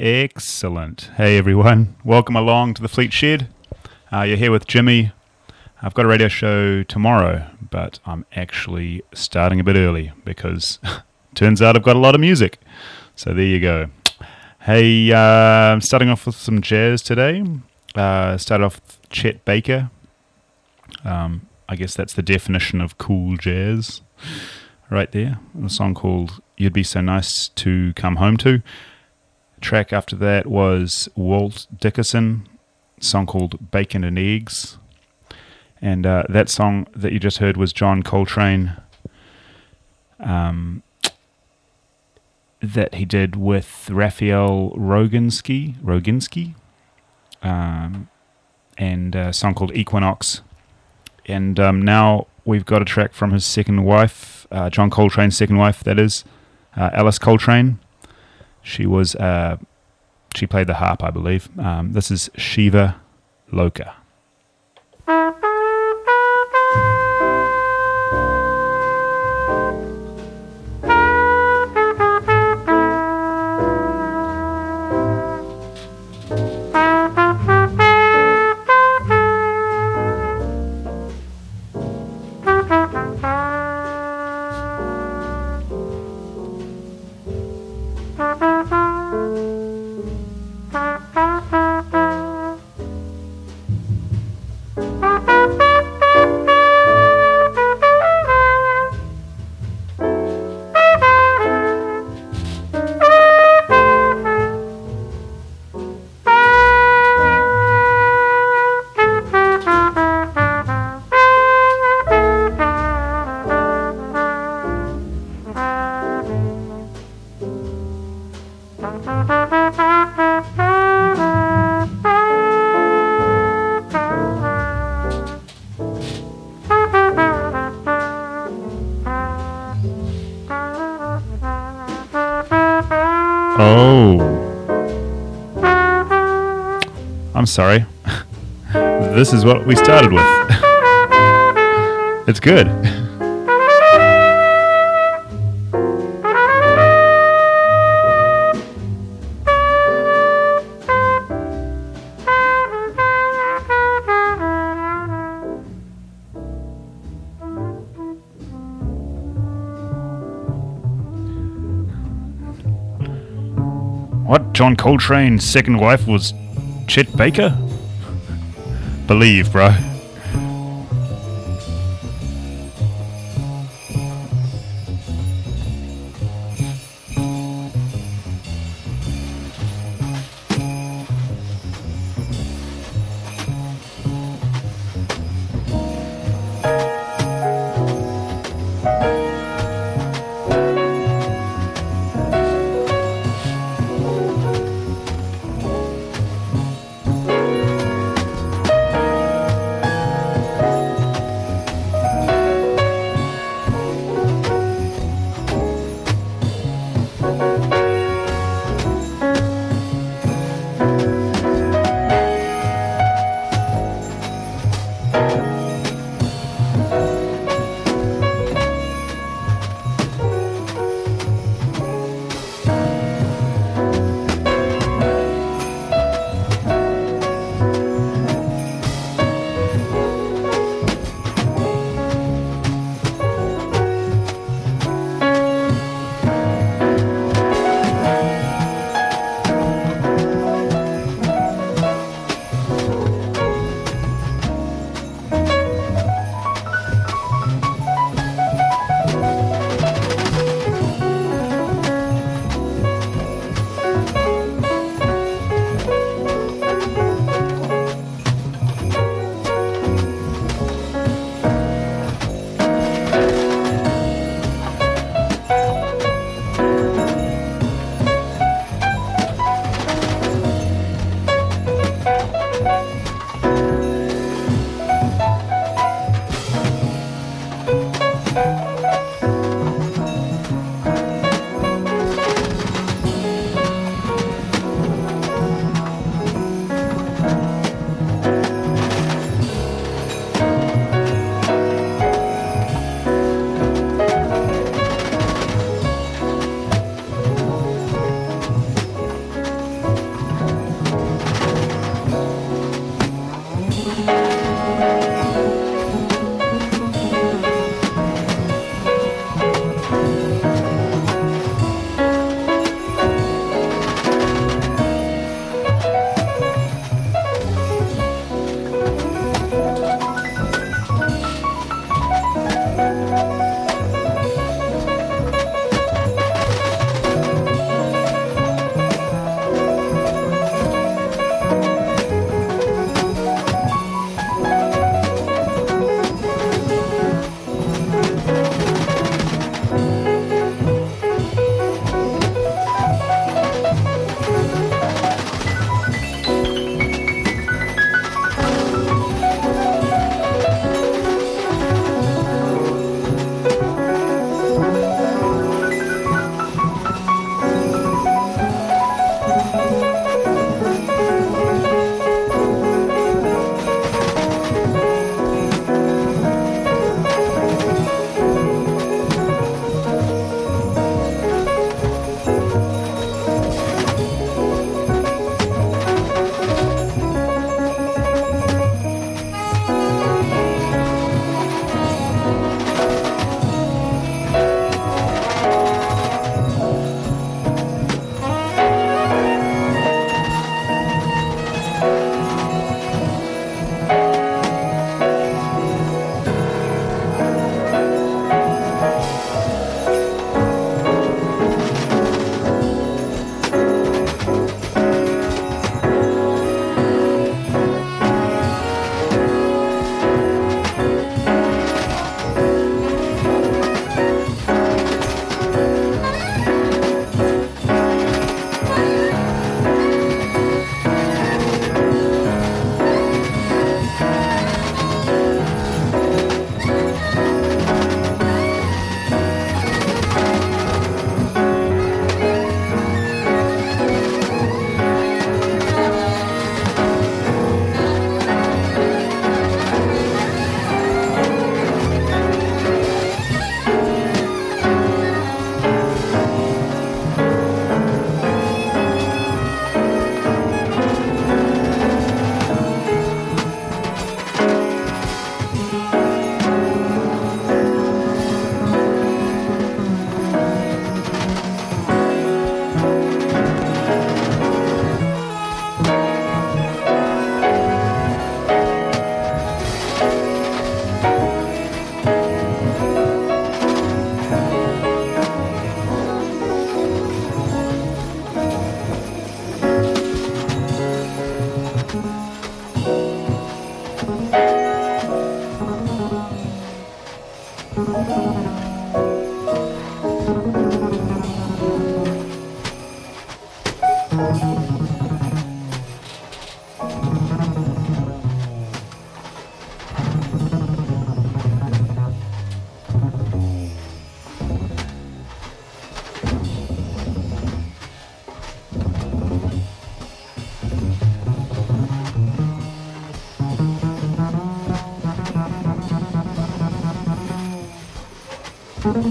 excellent. Hey everyone, welcome along to the Fleet Shed. Uh, you're here with Jimmy. I've got a radio show tomorrow, but I'm actually starting a bit early because turns out I've got a lot of music. So there you go. Hey, uh, I'm starting off with some jazz today. Uh, start off with Chet Baker. Um, I guess that's the definition of cool jazz, right there. A song called "You'd Be So Nice to Come Home To." Track after that was Walt Dickerson, song called "Bacon and Eggs," and uh, that song that you just heard was John Coltrane. Um, that he did with Raphael Roginski, Roginski, um, and a song called Equinox. And um, now we've got a track from his second wife, uh, John Coltrane's second wife, that is, uh, Alice Coltrane. She was, uh, she played the harp, I believe. Um, this is Shiva Loka. Sorry. this is what we started with. it's good. What? John Coltrane's second wife was Chet Baker? Believe, bro. Música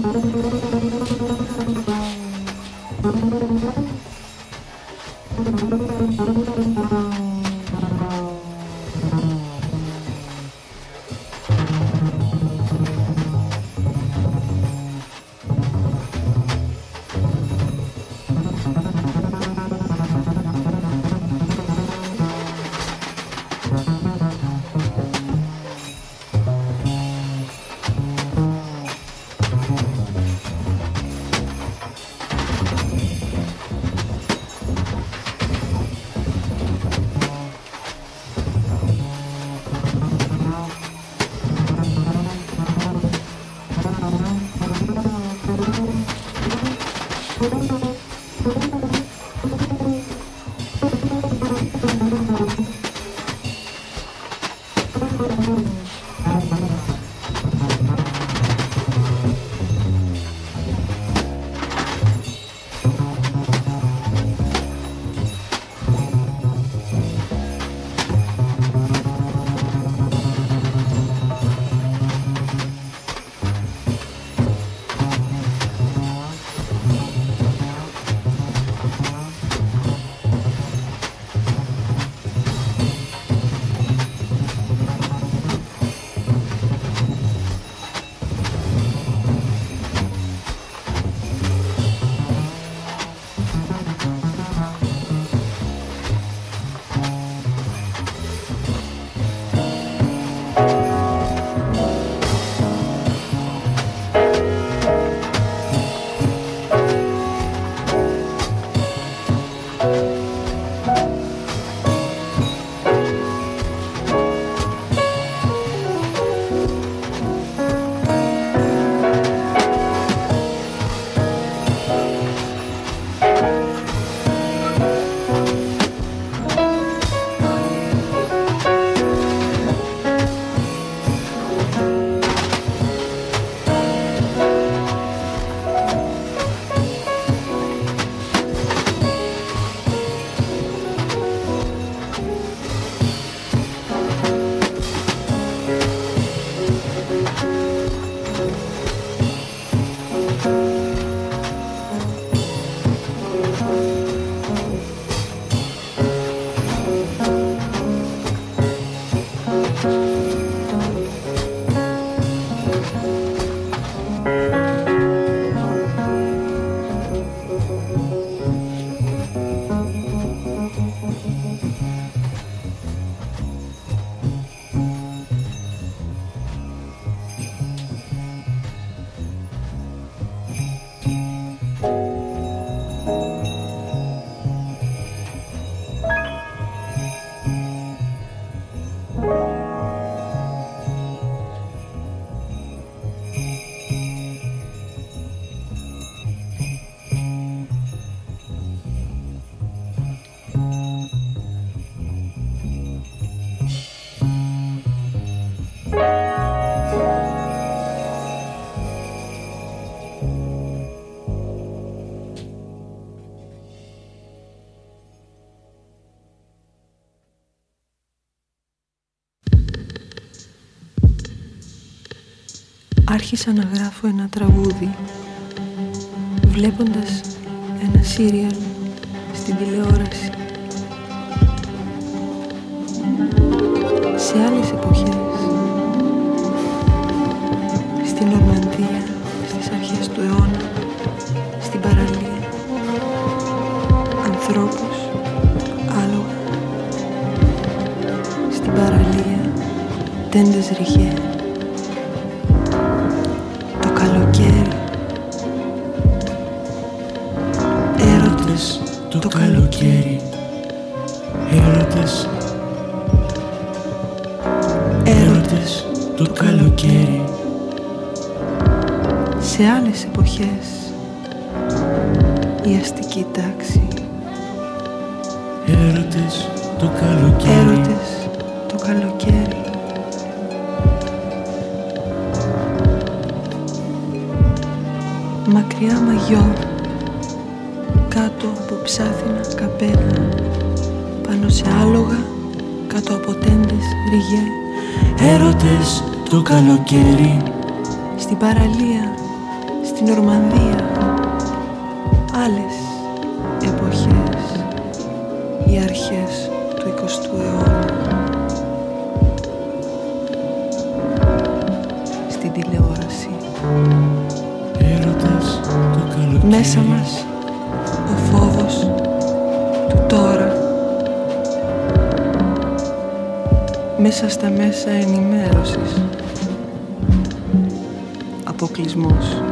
Thank you. Άρχισα να γράφω ένα τραγούδι βλέποντας ένα σύριαλ έρωτες το καλοκαίρι. Το καλοκαίρι. Μακριά μαγιό, κάτω από ψάθινα καπέλα, πάνω σε άλογα, κάτω από τέντες ριγέ. Έρωτες το καλοκαίρι. Στην παραλία, στην Ορμανδία, άλλες τηλεόραση. Έρωτας το καλοκαίρι. Μέσα μας ο φόβος του τώρα. Μέσα στα μέσα ενημέρωσης. Αποκλεισμός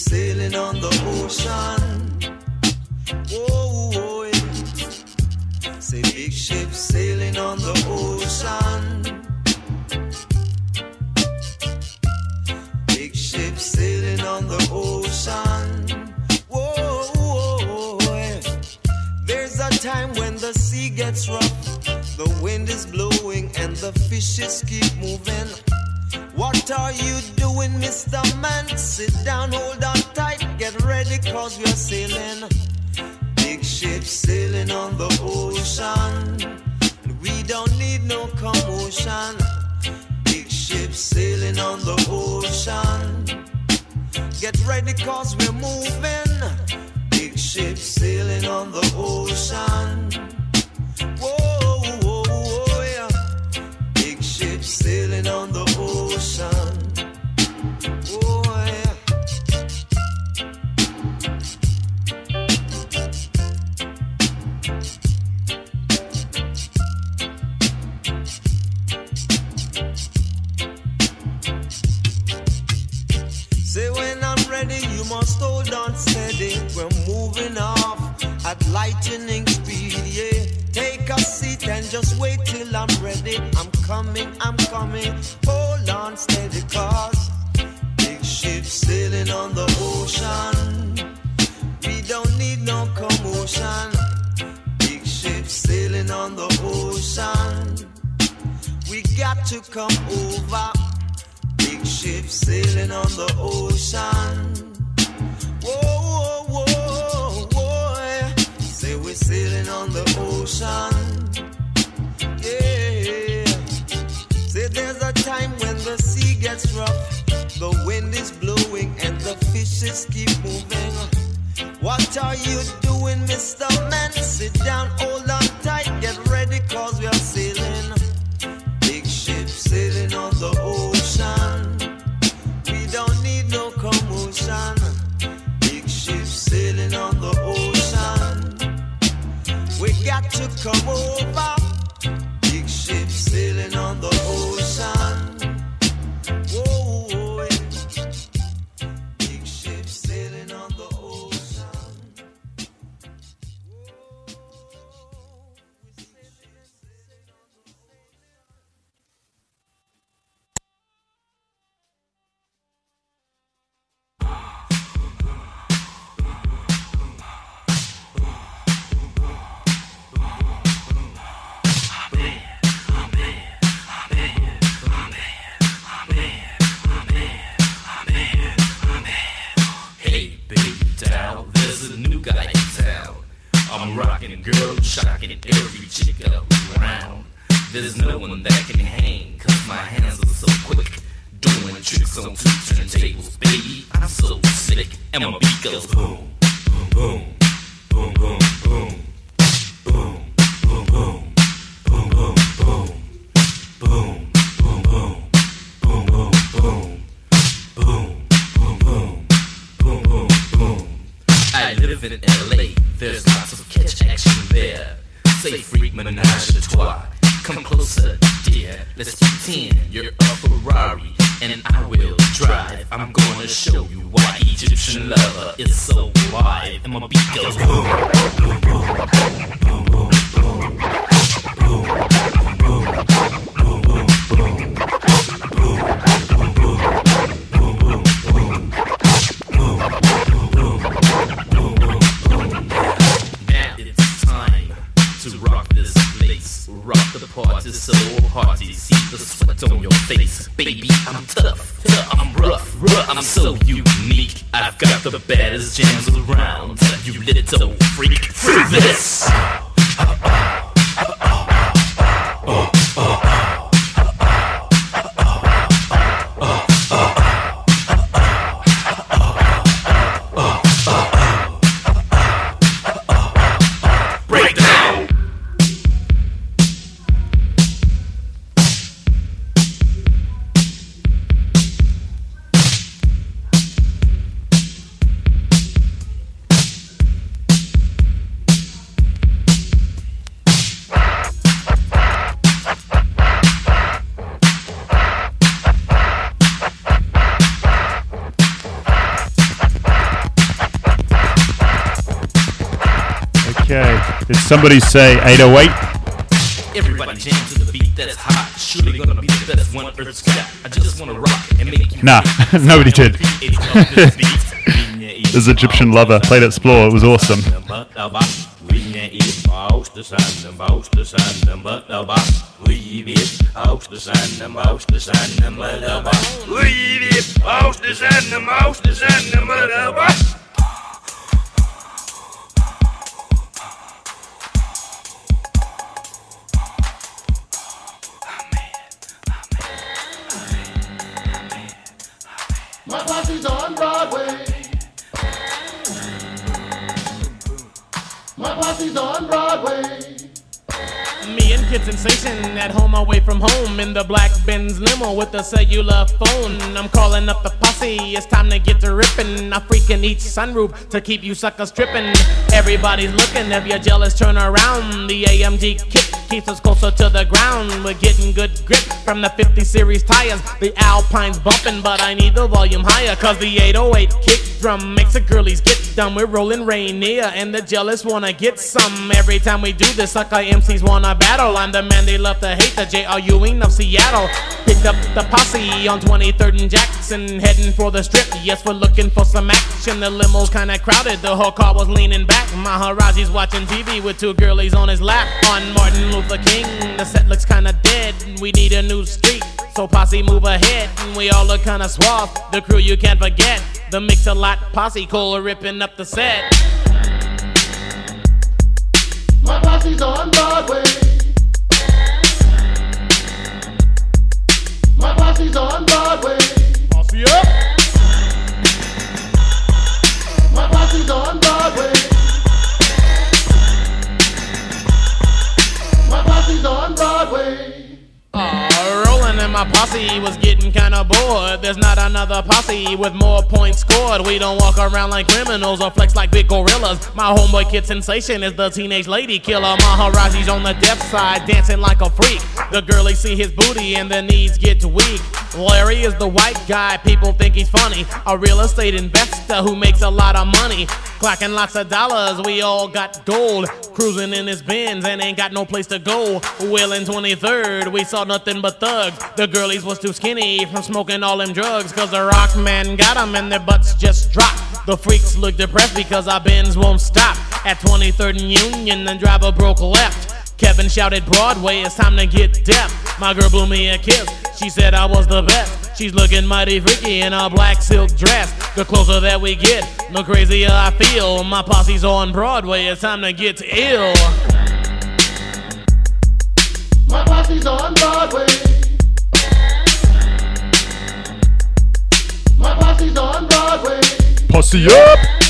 sailing on the ocean. Whoa, whoa, yeah. Say big ship sailing on the ocean. Big ship sailing on the ocean. Yeah. There's a time when the sea gets rough, the wind is blowing, and the fishes keep moving. What are you doing, Mr. Man? Sit down, hold on tight, get ready, cause we're sailing. Big ship sailing on the ocean. And We don't need no commotion. Big ships sailing on the ocean. Get ready cause we're moving. Big ships sailing on the ocean. Sailing on the ocean. Oh. Say when I'm ready, you must hold on steady. We're moving off at lightning speed, yeah. Take a seat and just wait till I'm ready. I'm coming, coming. Hold on steady, cause big ship sailing on the ocean. We don't need no commotion. Big ship sailing on the ocean. We got to come over. Big ship sailing on the ocean. Whoa, whoa, whoa, whoa. Say we're sailing on the ocean. There's a time when the sea gets rough, the wind is blowing, and the fishes keep moving. What are you doing, Mr. Man? Sit down, hold on tight, get ready, cause we are sailing. Big ship sailing on the ocean. We don't need no commotion. Big ship sailing on the ocean. We got to come over. Girl, shocking every chick around. There's no one that can hang, cause my hands are so quick. Doing tricks on two turntables, baby. I'm so sick, and my beat goes boom, boom, boom, boom, boom, boom, boom, boom, boom, boom, boom, boom, boom, boom, boom, boom, boom, boom, boom, boom. Boom, boom, boom. I live in LA, there's Say freak menage a trois. Come closer, dear. Let's pretend you're a Ferrari and I will drive. I'm gonna show you why Egyptian lover is so wide. And my beat goes boom, boom, boom, boom, boom, boom, boom, boom, boom, boom, boom, boom, boom, Party so hearty. See the sweat on your face. Baby, I'm tough. tough. I'm rough. rough. I'm so unique. I've got the baddest jams around. You little freak. Freak this. Somebody say 808? Everybody jam to the beat that's hot. Surely gonna be the best one Earth's got. I just wanna rock and make you. Nah, nobody did. This Egyptian lover played Explore. It was awesome. Sensation at home away from home in the black Benz limo with a cellular phone. I'm calling up the posse, it's time to get to ripping. I freaking each sunroof to keep you suckers tripping. Everybody's looking, if you're jealous, turn around. The AMG kick keeps us closer to the ground. We're getting good grip from the 50 series tires. The Alpine's bumping, but I need the volume higher. Cause the 808 kick drum makes the girlies get dumb. We're rolling Rainier, and the jealous wanna get some. Every time we do this, sucker MCs wanna battle. I'm the man they love to hate, the J.R. Ewing of Seattle. Up the posse on 23rd and Jackson, heading for the strip. Yes, we're looking for some action. The limo's kinda crowded, the whole car was leaning back. Maharaji's watching TV with two girlies on his lap. On Martin Luther King, the set looks kinda dead. We need a new street. So posse move ahead, and we all look kinda suave. The crew you can't forget, the mix a lot posse, Cole ripping up the set. My posse's on Broadway. My posse's on Broadway. Posse up! My posse's on Broadway. My posse's on Broadway. Aw, and my posse was getting kinda bored. There's not another posse with more points scored. We don't walk around like criminals or flex like big gorillas. My homeboy kid sensation is the teenage lady killer. Maharaji's on the deaf side, dancing like a freak. The girlies see his booty and their knees get weak. Larry is the white guy, people think he's funny. A real estate investor who makes a lot of money. Clacking lots of dollars, we all got gold. Cruising in his Benz and ain't got no place to go. Well, in 23rd, we saw nothing but thugs. The girlies was too skinny from smoking all them drugs. Cause the rock man got 'em and their butts just dropped. The freaks look depressed because our Benz won't stop. At 23rd and Union, the driver broke left. Kevin shouted Broadway, it's time to get deaf. My girl blew me a kiss. She said I was the best. She's looking mighty freaky in a black silk dress. The closer that we get, the crazier I feel. My posse's on Broadway, it's time to get ill. My posse's on Broadway. My posse's on Broadway. Posse up!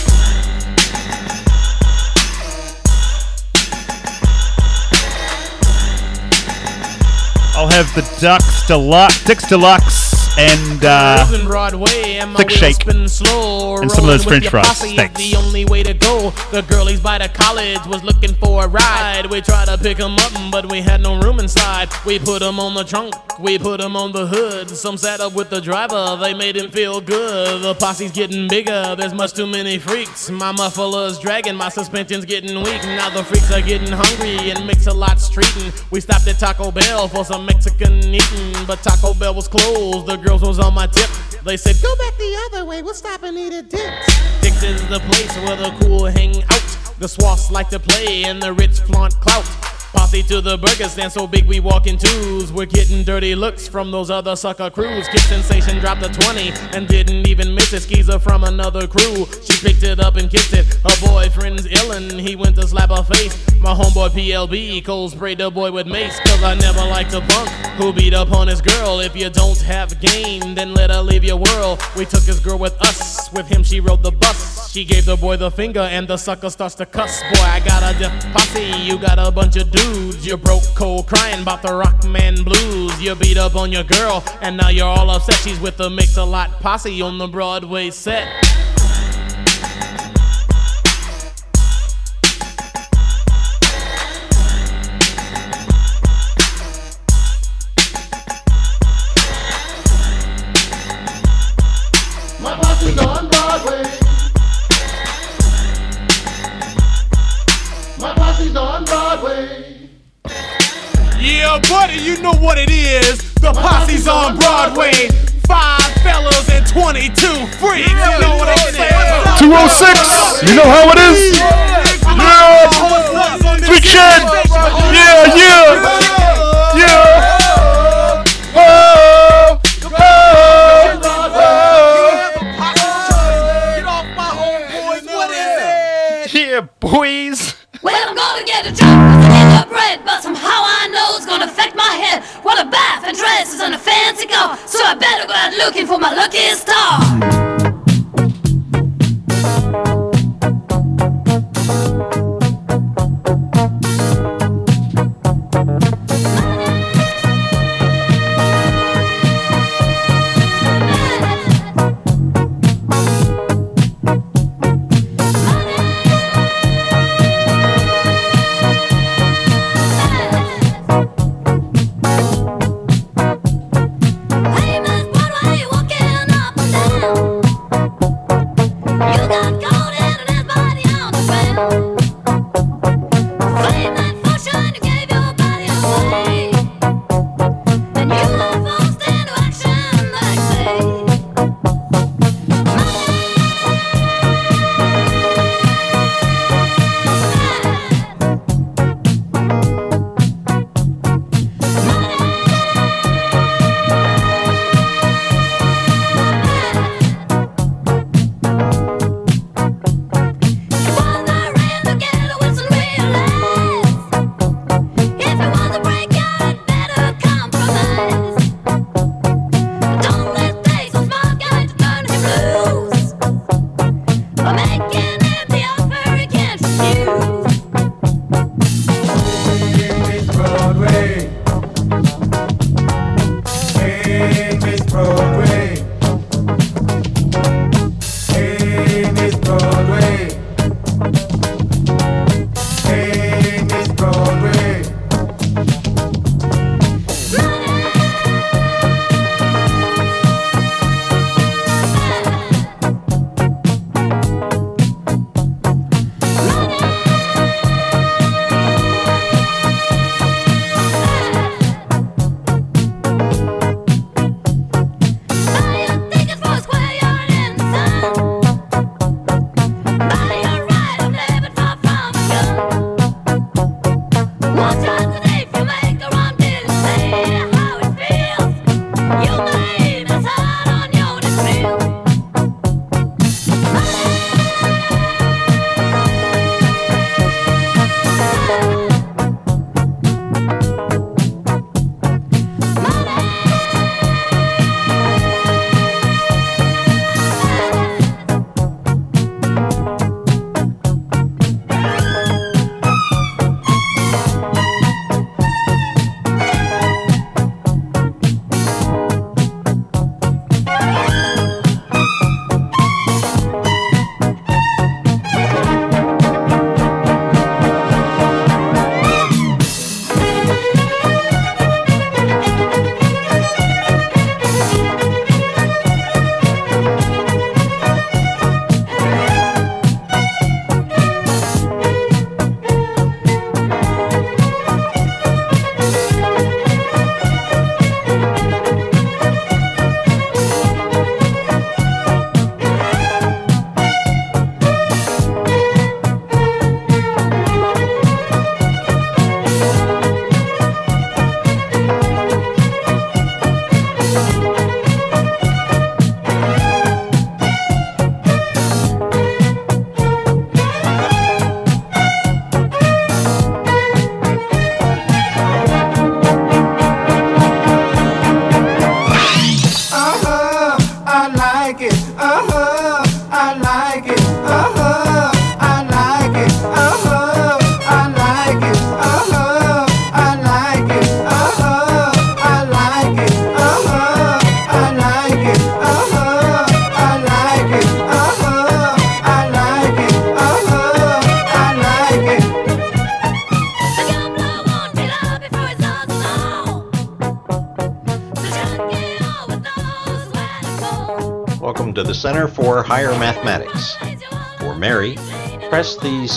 I'll have the Dick's Deluxe, Dick's Deluxe, and uh, Broadway and thick shake. And some of those french fries. Thanks. the only way to go. The girlies by the college was looking for a ride. We tried to pick 'em up, but we had no room inside. We put 'em on the trunk, we put 'em on the hood. Some sat up with the driver, they made him feel good. The posse's getting bigger, there's much too many freaks. My muffler's dragging, my suspension's getting weak. Now the freaks are getting hungry and mix a lot streeting. We stopped at Taco Bell for some Mexican eating, but Taco Bell was closed. The girls was on my tip. They said, Go back the other way, we'll stop and eat at Dick's. Dick's is the place where the cool hang out. The swaths like to play and the rich flaunt clout. Posse to the burger stand so big we walk in twos. We're getting dirty looks from those other sucker crews. Kid Sensation dropped a 20 and didn't even miss it. Skeezer from another crew. She picked it up and kissed it. Her boyfriend's illin', he went to slap her face. My homeboy PLB, Cole sprayed the boy with mace. Cause I never liked a punk who beat up on his girl. If you don't have game, then let her leave your world. We took his girl with us. With him, she rode the bus. She gave the boy the finger and the sucker starts to cuss. Boy, I got a deaf posse. You got a bunch of dudes. You broke cold crying about the rock man blues. You beat up on your girl and now you're all upset. She's with the mix a lot posse on the Broadway set. Yeah, buddy, you know what it is. The posse's on Broadway. Five fellas and 22 freaks. You know what I'm saying? 206! You know how it is! Yeah! Sweet Shed! Yeah, yeah! Yeah! Oh! Oh! Yeah, boys! Well, I'm gonna get a job What a bath and dresses and a fancy car, so I better go out looking for my lucky star.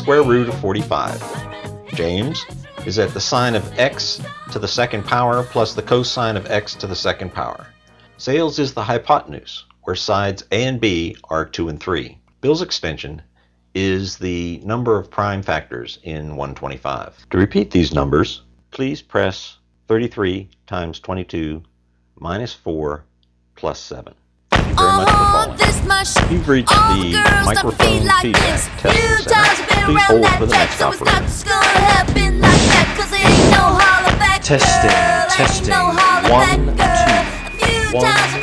square root of 45. James is at the sine of x to the second power plus the cosine of x to the second power. Sales is the hypotenuse, where sides a and b are 2 and 3. Bill's extension is the number of prime factors in 125. To repeat these numbers, please press 33 times 22 minus 4 plus 7. Thank you very much for following. You've reached the microphone feedback test happy or for the next offering. Testing, testing, one, two, one,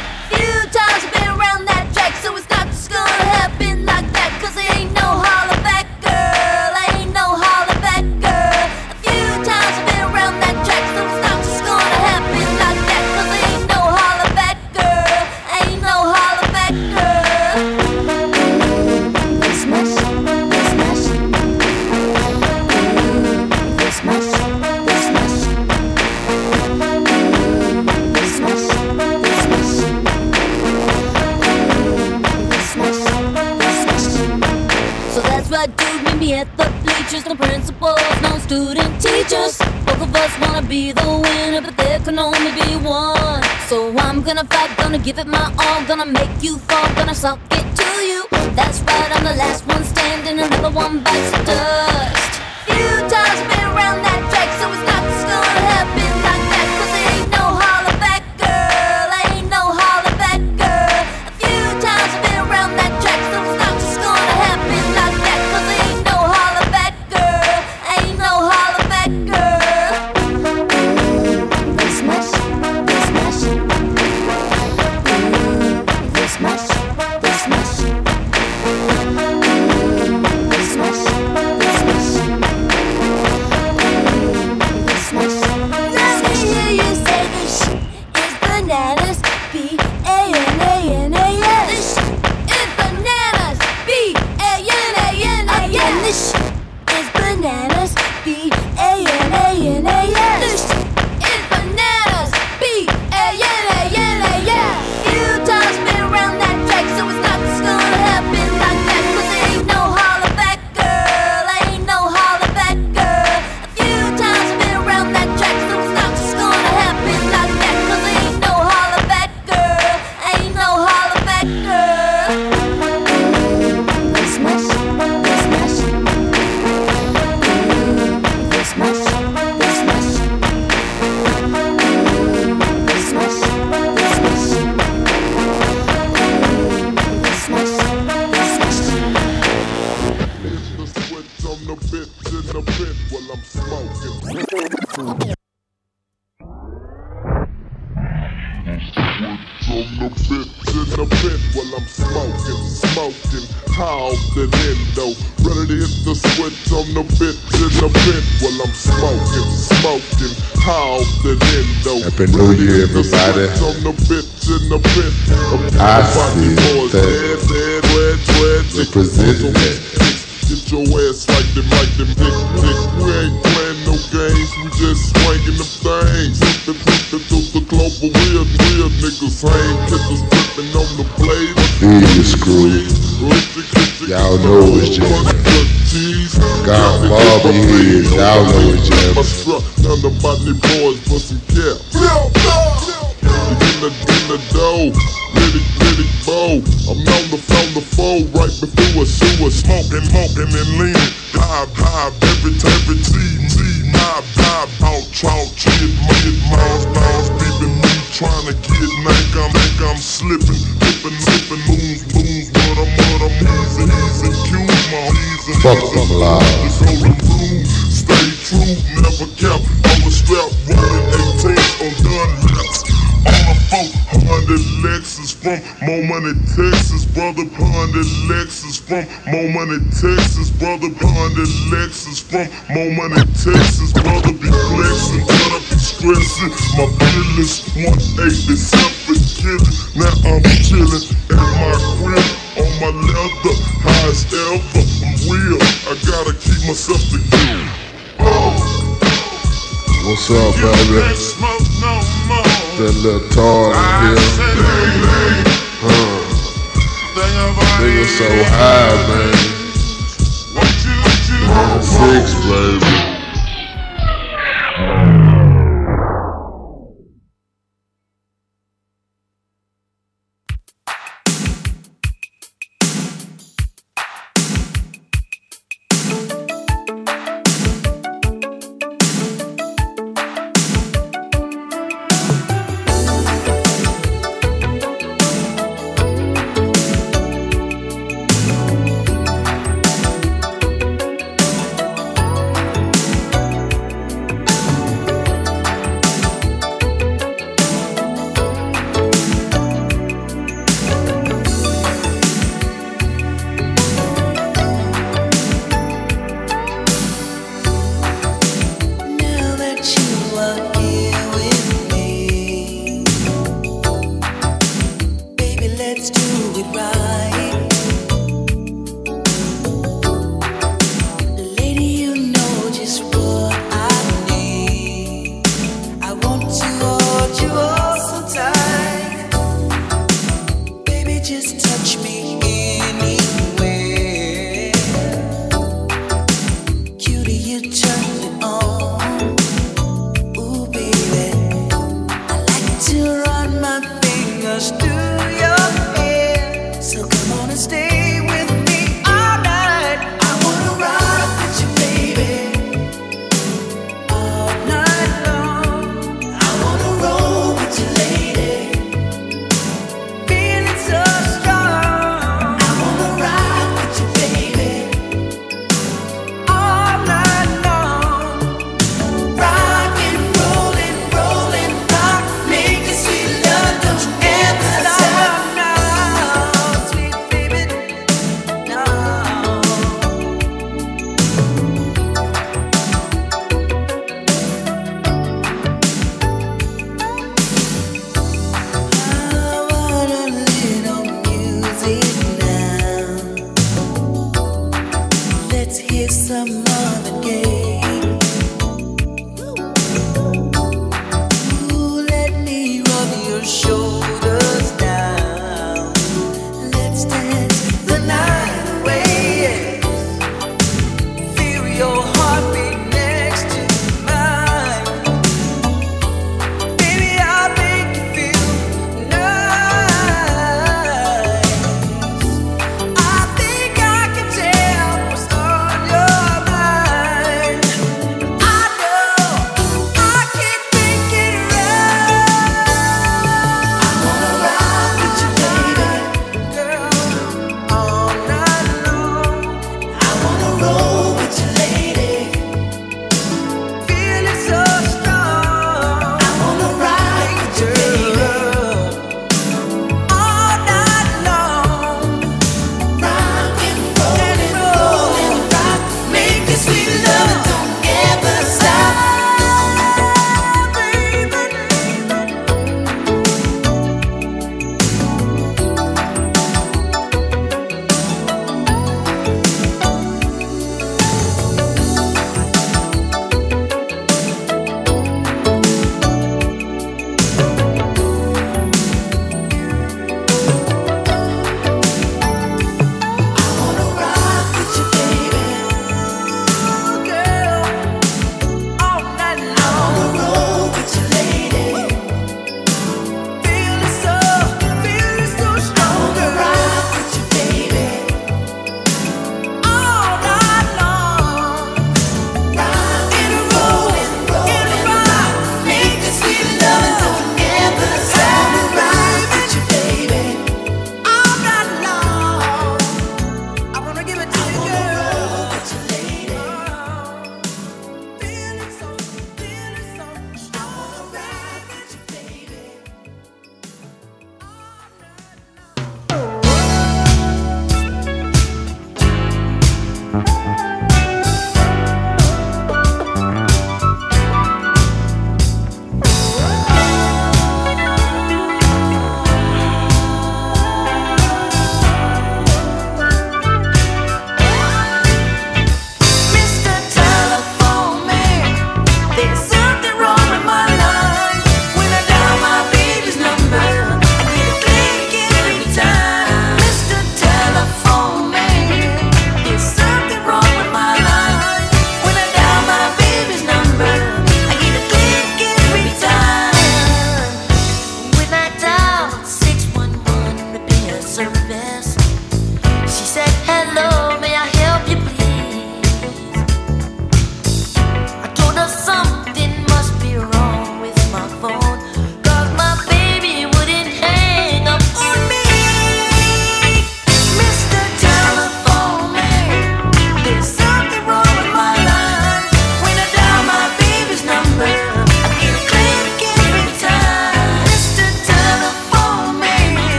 teachers, no principals, no student teachers. Both of us wanna be the winner, but there can only be one. So I'm gonna fight, gonna give it my all, gonna make you fall, gonna suck it to you. That's right, I'm the last one standing, another one bites the dust. Few times been around that track, so it's not just gonna happen.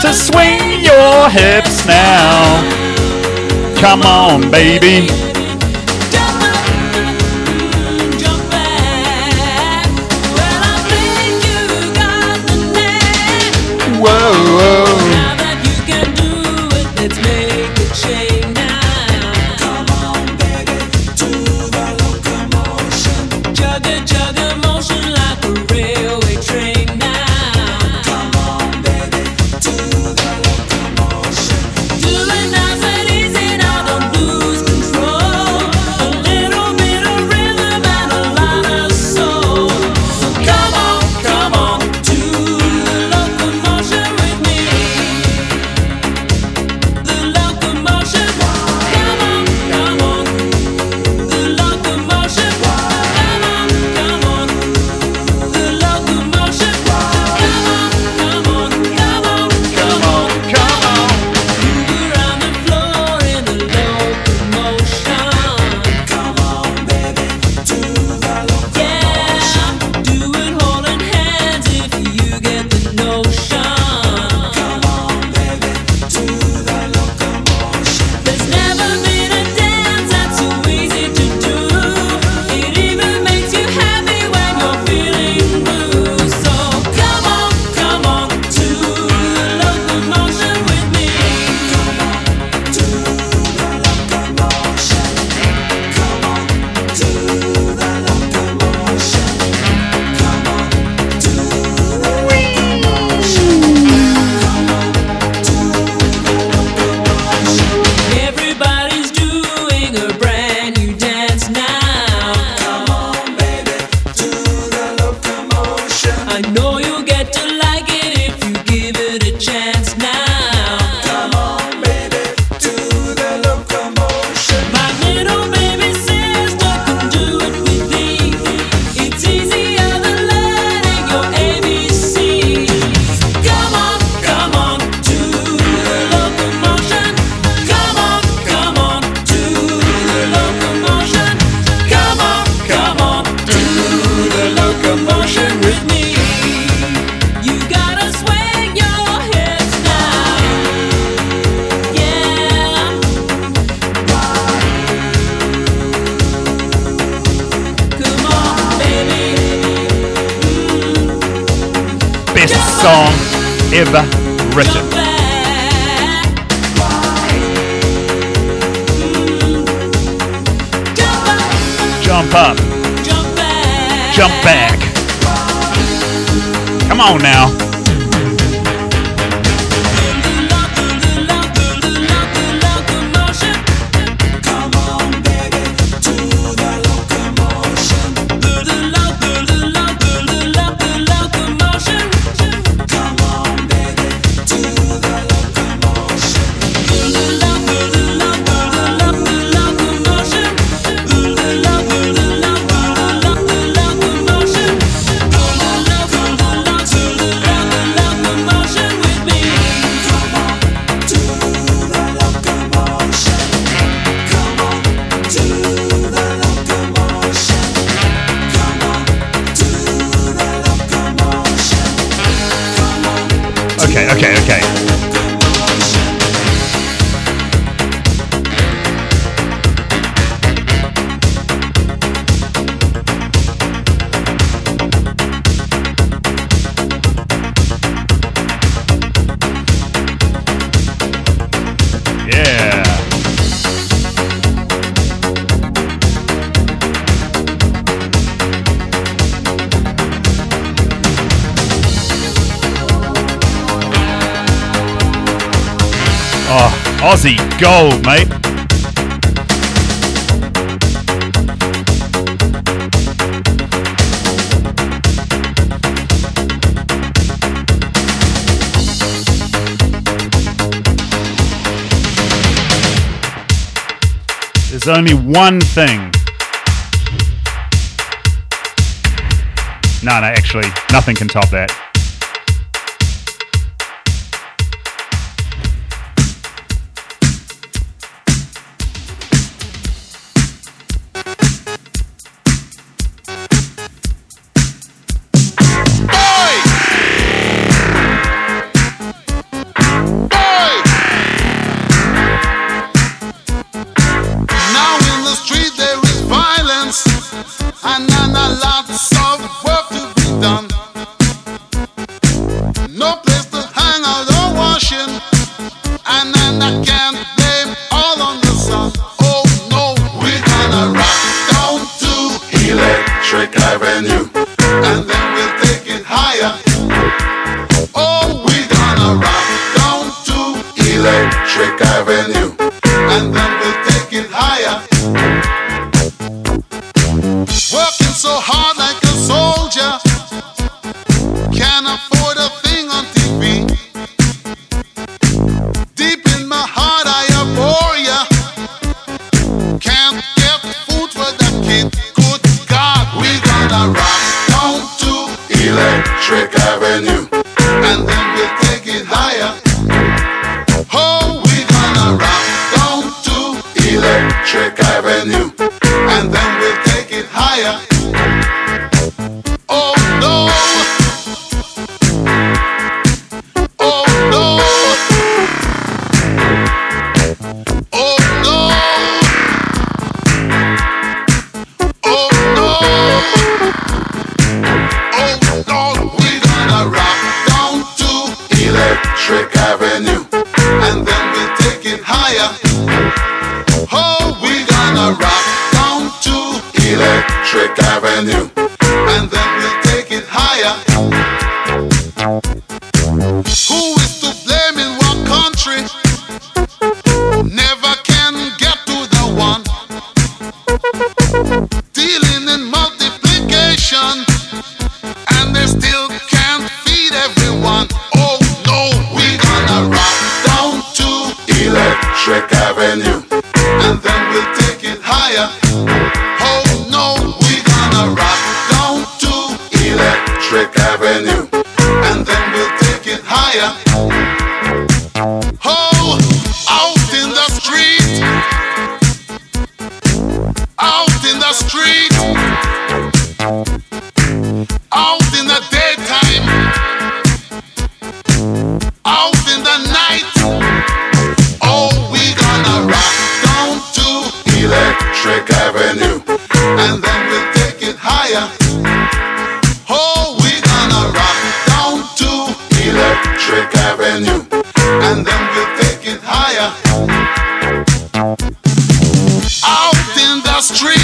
To swing your hips now. Come on, baby. gold, mate. There's only one thing. No, no, actually, nothing can top that. fire. Oh, we gonna rock down to Electric Avenue, and then we'll take it higher. Out in the street.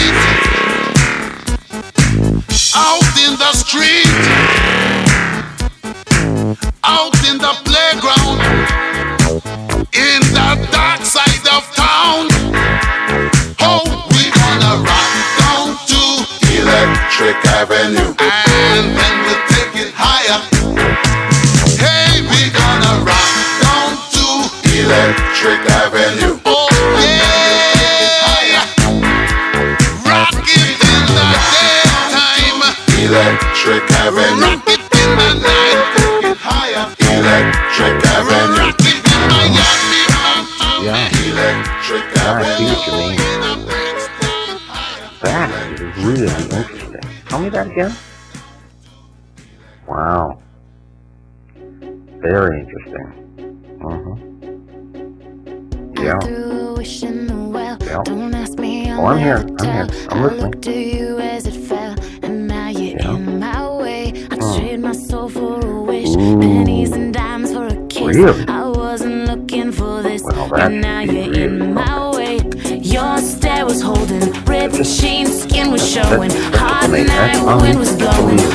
ago. Wow. Very interesting. Mm-hmm. Yeah. Yeah. Oh, I'm here. I'm here. I'm listening. to you as it fell, and now yeah. I oh. my soul for a wish, pennies and dimes for a. Really? I wasn't looking for this, well, and now you're in my way. Your stare was holding, ripped jeans, skin was showing. That's unbelievable.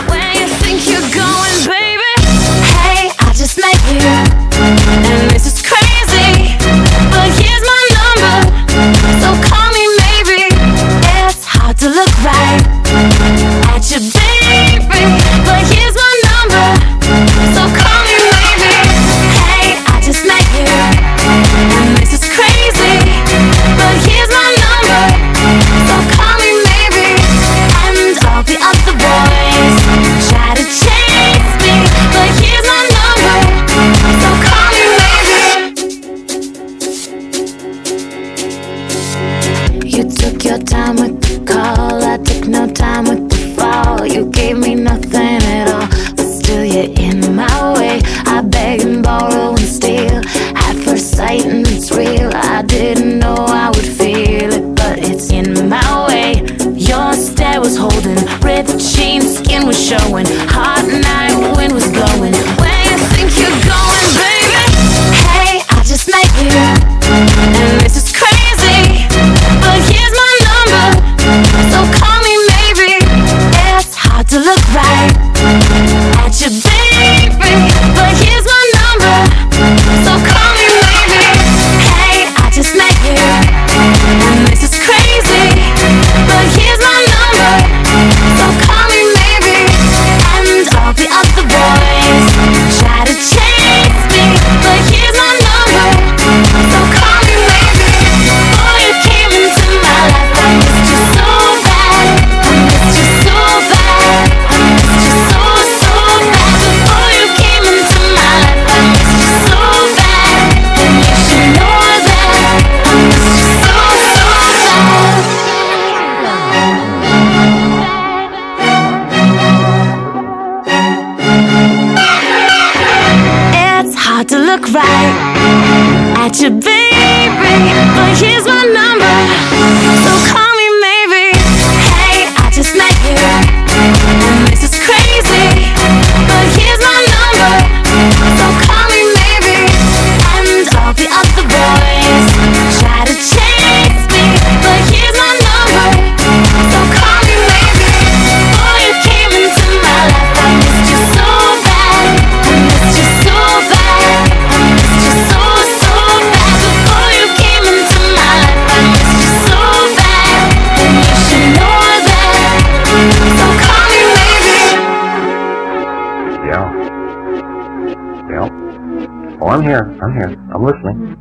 I'm here. I'm here. I'm listening.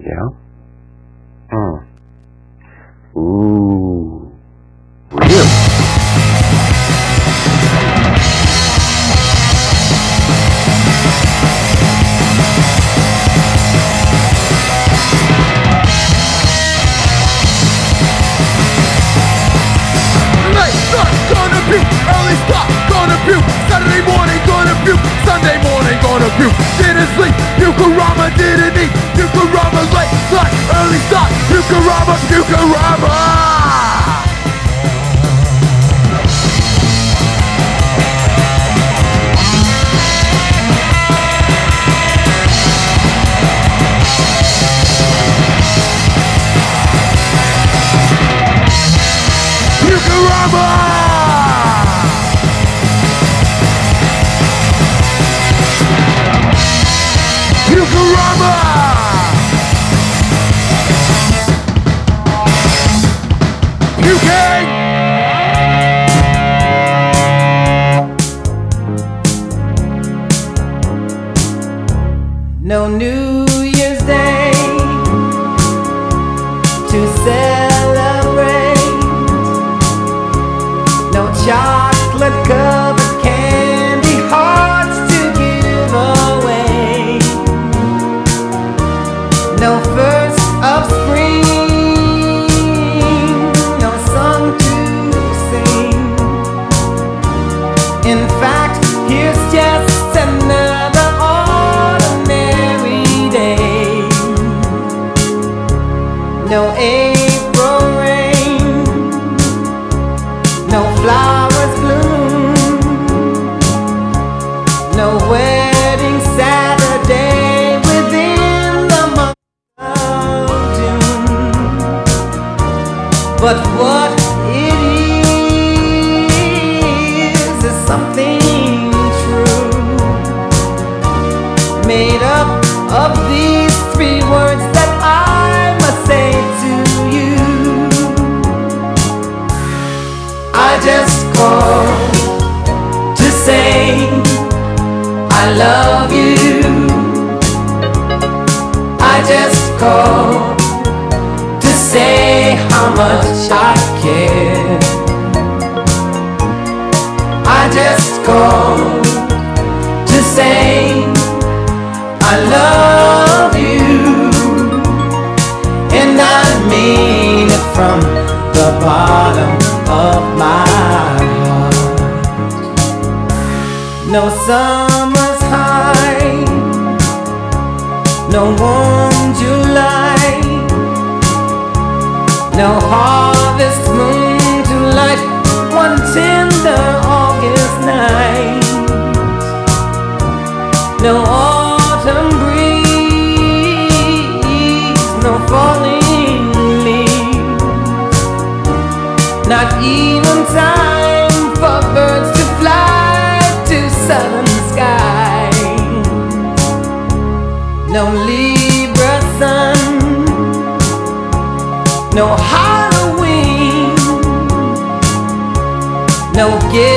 Yeah? Hmm. Ooh. We're here. Gonna puke, early stop, gonna puke, Saturday morning, gonna puke, running on Didn't sleep. Pukarama didn't eat Pukarama late night, early start Pukarama, pukarama. Pukarama. new bottom of my heart. No summer's high, no warm July, no harvest moon to light one tender August night. No. even time for birds to fly to southern. No Libra sun, no Halloween, no gift.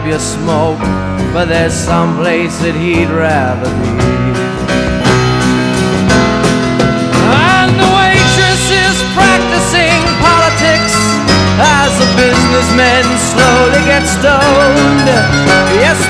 Up your smoke. But there's some place that he'd rather be. And the waitress is practicing politics as the businessmen slowly get stoned. Yes,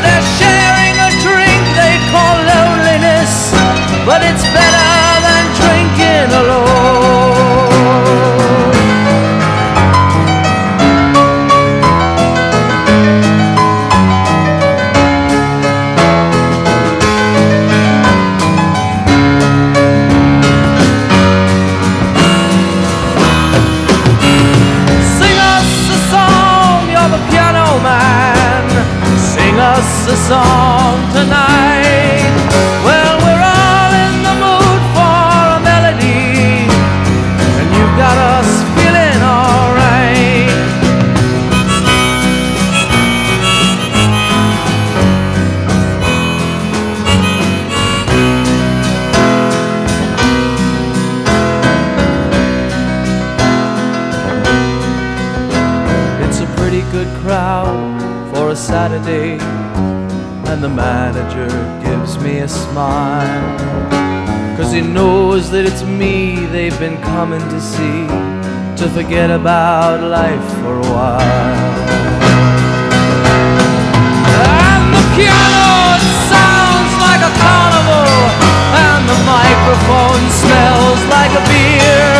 song coming to see, to forget about life for a while. And the piano sounds like a carnival, and the microphone smells like a beer.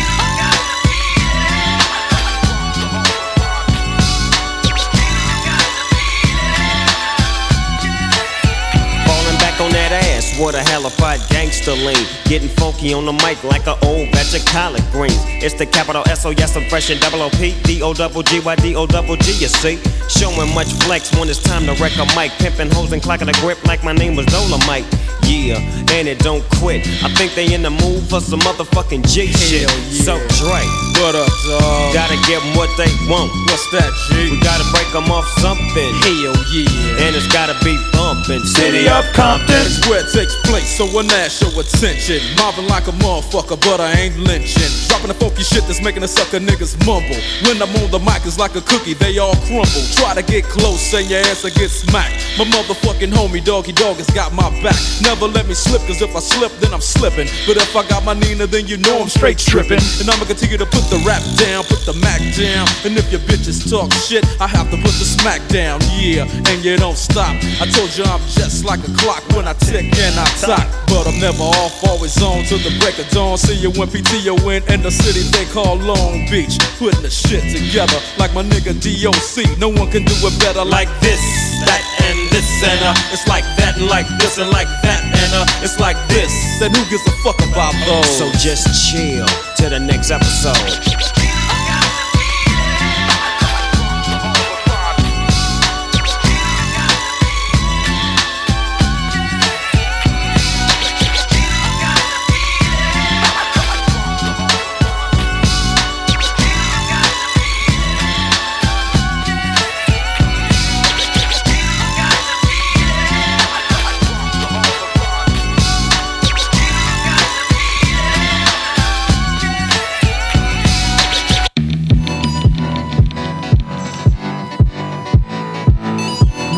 What a halified gangster lean. Getting funky on the mic like an old batch of collard greens. It's the capital S O yes, I'm fresh and double O P D O double G Y D O double G. You see, showing much flex when it's time to wreck a mic. Pimping hoes and clocking a grip like my name was Dolomite. Yeah, and it don't quit. I think they in the mood for some motherfucking G shit. So Dre, what up, dog? Gotta give 'em what they want. What's that, G? We gotta break 'em off something. Hell yeah. And it's gotta be bumpin'. City of Compton. It's where it takes place, so when that show attention. Mobbing like a motherfucker, but I ain't lynching. Dropping the funky shit that's making the sucker niggas mumble. When I'm on the mic, it's like a cookie, they all crumble. Try to get close, and your ass will get smacked. My motherfucking homie, Doggy Dog, has got my back. Never let me slip, cause if I slip, then I'm slipping. But if I got my Nina, then you know I'm straight tripping. And I'ma continue to put the rap down, put the Mac down. And if your bitches talk shit, I have to put the smack down, yeah. And you don't stop. I told you I'm just like a clock when I tick and I talk. But I'm never off, always on till the break of dawn. See you when PTO in in the city they call Long Beach. Putting the shit together like my nigga DOC. No one can do it better like this, that, and this, and uh. It's like that, and like this, and like that, and uh. It's like this, and who gives a fuck about those? So just chill to the next episode episode.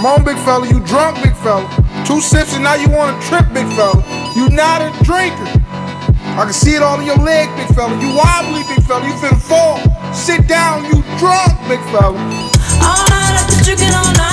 Come on, big fella, you drunk, big fella. Two sips and now you want to trip, big fella. You not a drinker. I can see it all in your leg, big fella. You wobbly, big fella. You finna fall. Sit down, you drunk, big fella. All night been drinking all night,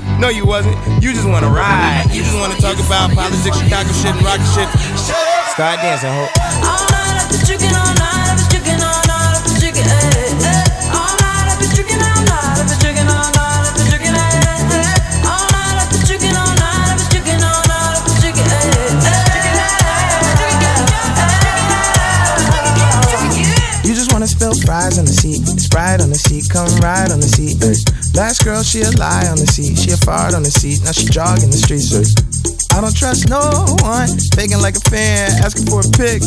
No, you wasn't. You just wanna ride. You just wanna talk about politics, Chicago shit, and rocket shit. Start dancing, ho. All night I've drinking all fries on the seat. Sprite on the seat, come ride on the seat. ay. Last girl, she a lie on the seat. She a fart on the seat. Now she jogging the streets. ay. I don't trust no one. Faking like a fan, asking for a pic.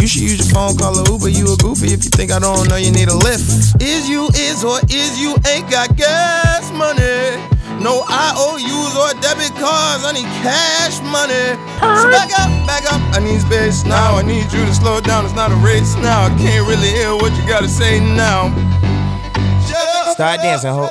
You should use your phone, call a Uber. You a goofy if you think I don't know you need a lift. Is you is or is you ain't got gas money? No IOUs or debit cards, I need cash money. So back up, back up, I need space now. I need you to slow down, it's not a race now. I can't really hear what you gotta say now. Start dancing, ho.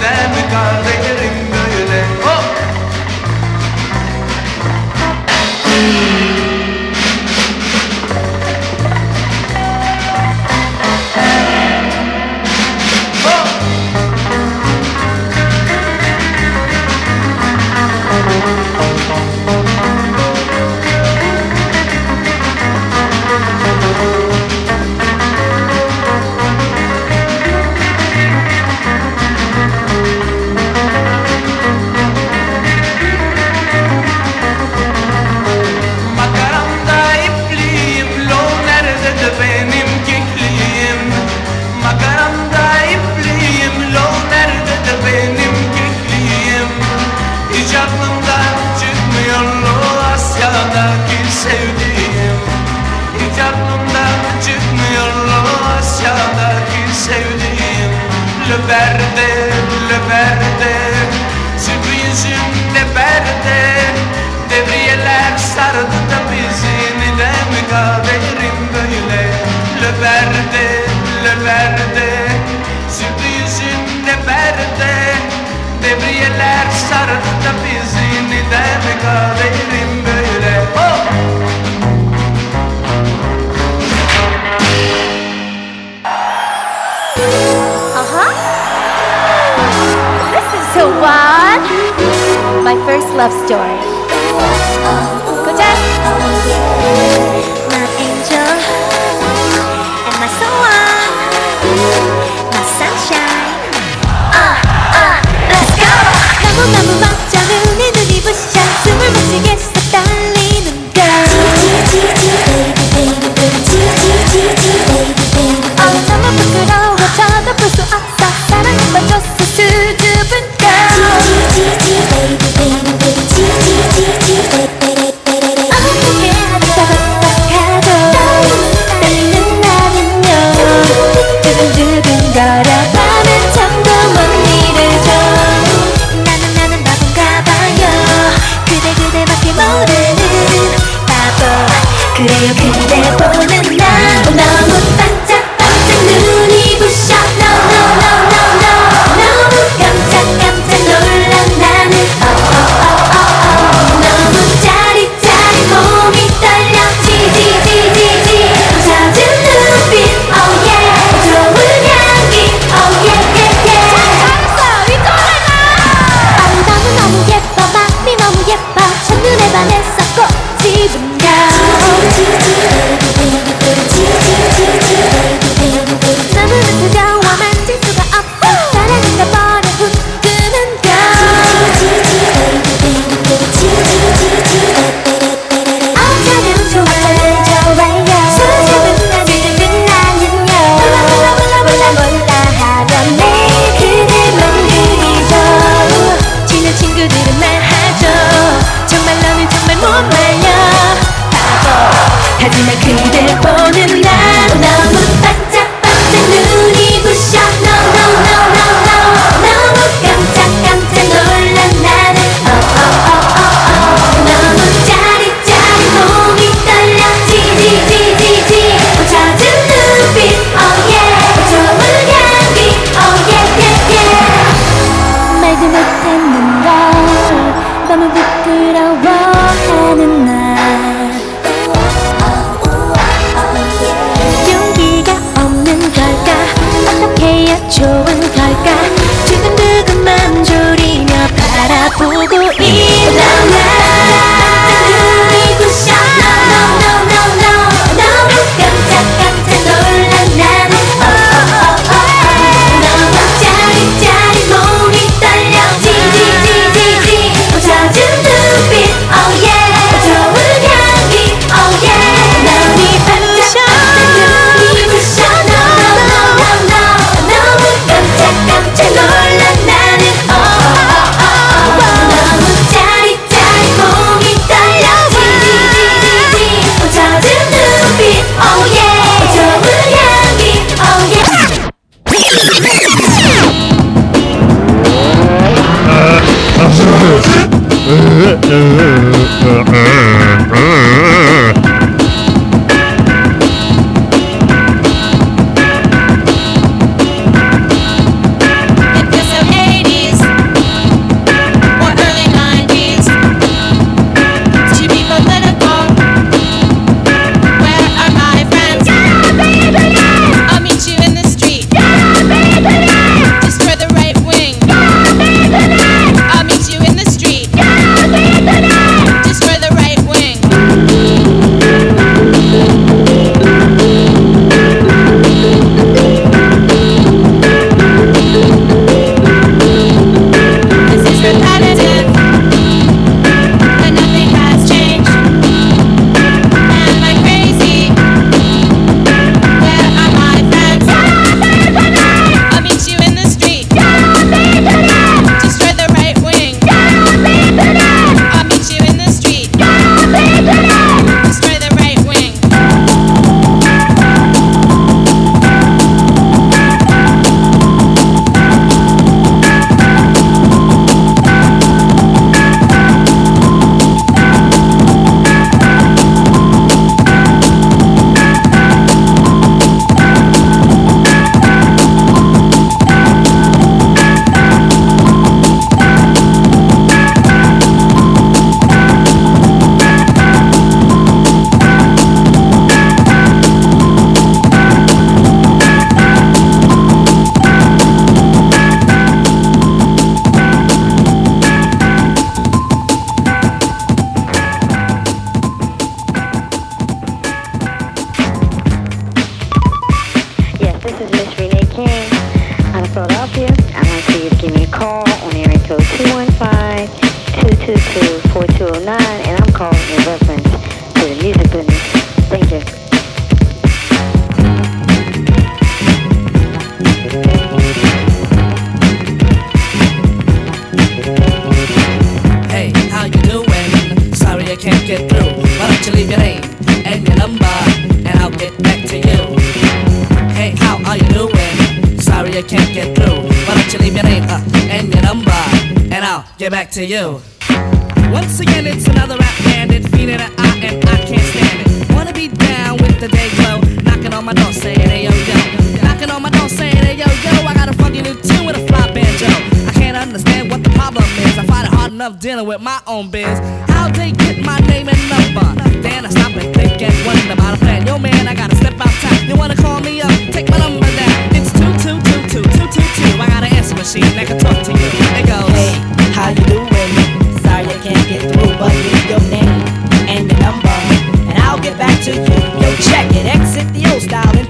Bizden take it. derde Devriyeler sarıttı one. My first love story. Go, Jack.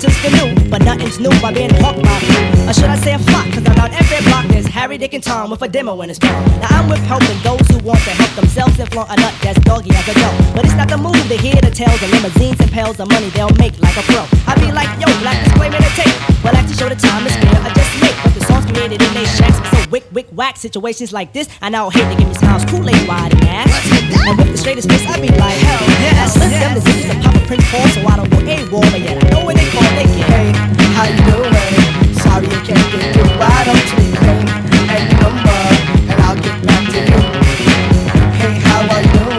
Enters the new, but nothing's new by being hawked by few. Or should I say a flock? Cause around every block there's Harry, Dick, and Tom with a demo in his palm. Now I'm with helping those who want to help themselves and flaunt a nut that's doggy as a dough. But it's not the move to hear the tales of limousines and pails of money they'll make like a pro. I be like, yo, black disclaimer to tape. Well, like to show the time is fair, I just make. The in they shacks so wick, wick, whack. Situations like this, I now hate to give me smiles, Kool-Aid wide and ass. And with the straightest face, I be like, hell yes. Slip them the ziggies and pop a Prince Paul, so I don't go A-wall, but yet I know when they call, they get. Hey, how you doing? Sorry I can't get through. Why don't you leave and your number, and I'll get back to you. Hey, how are you doing?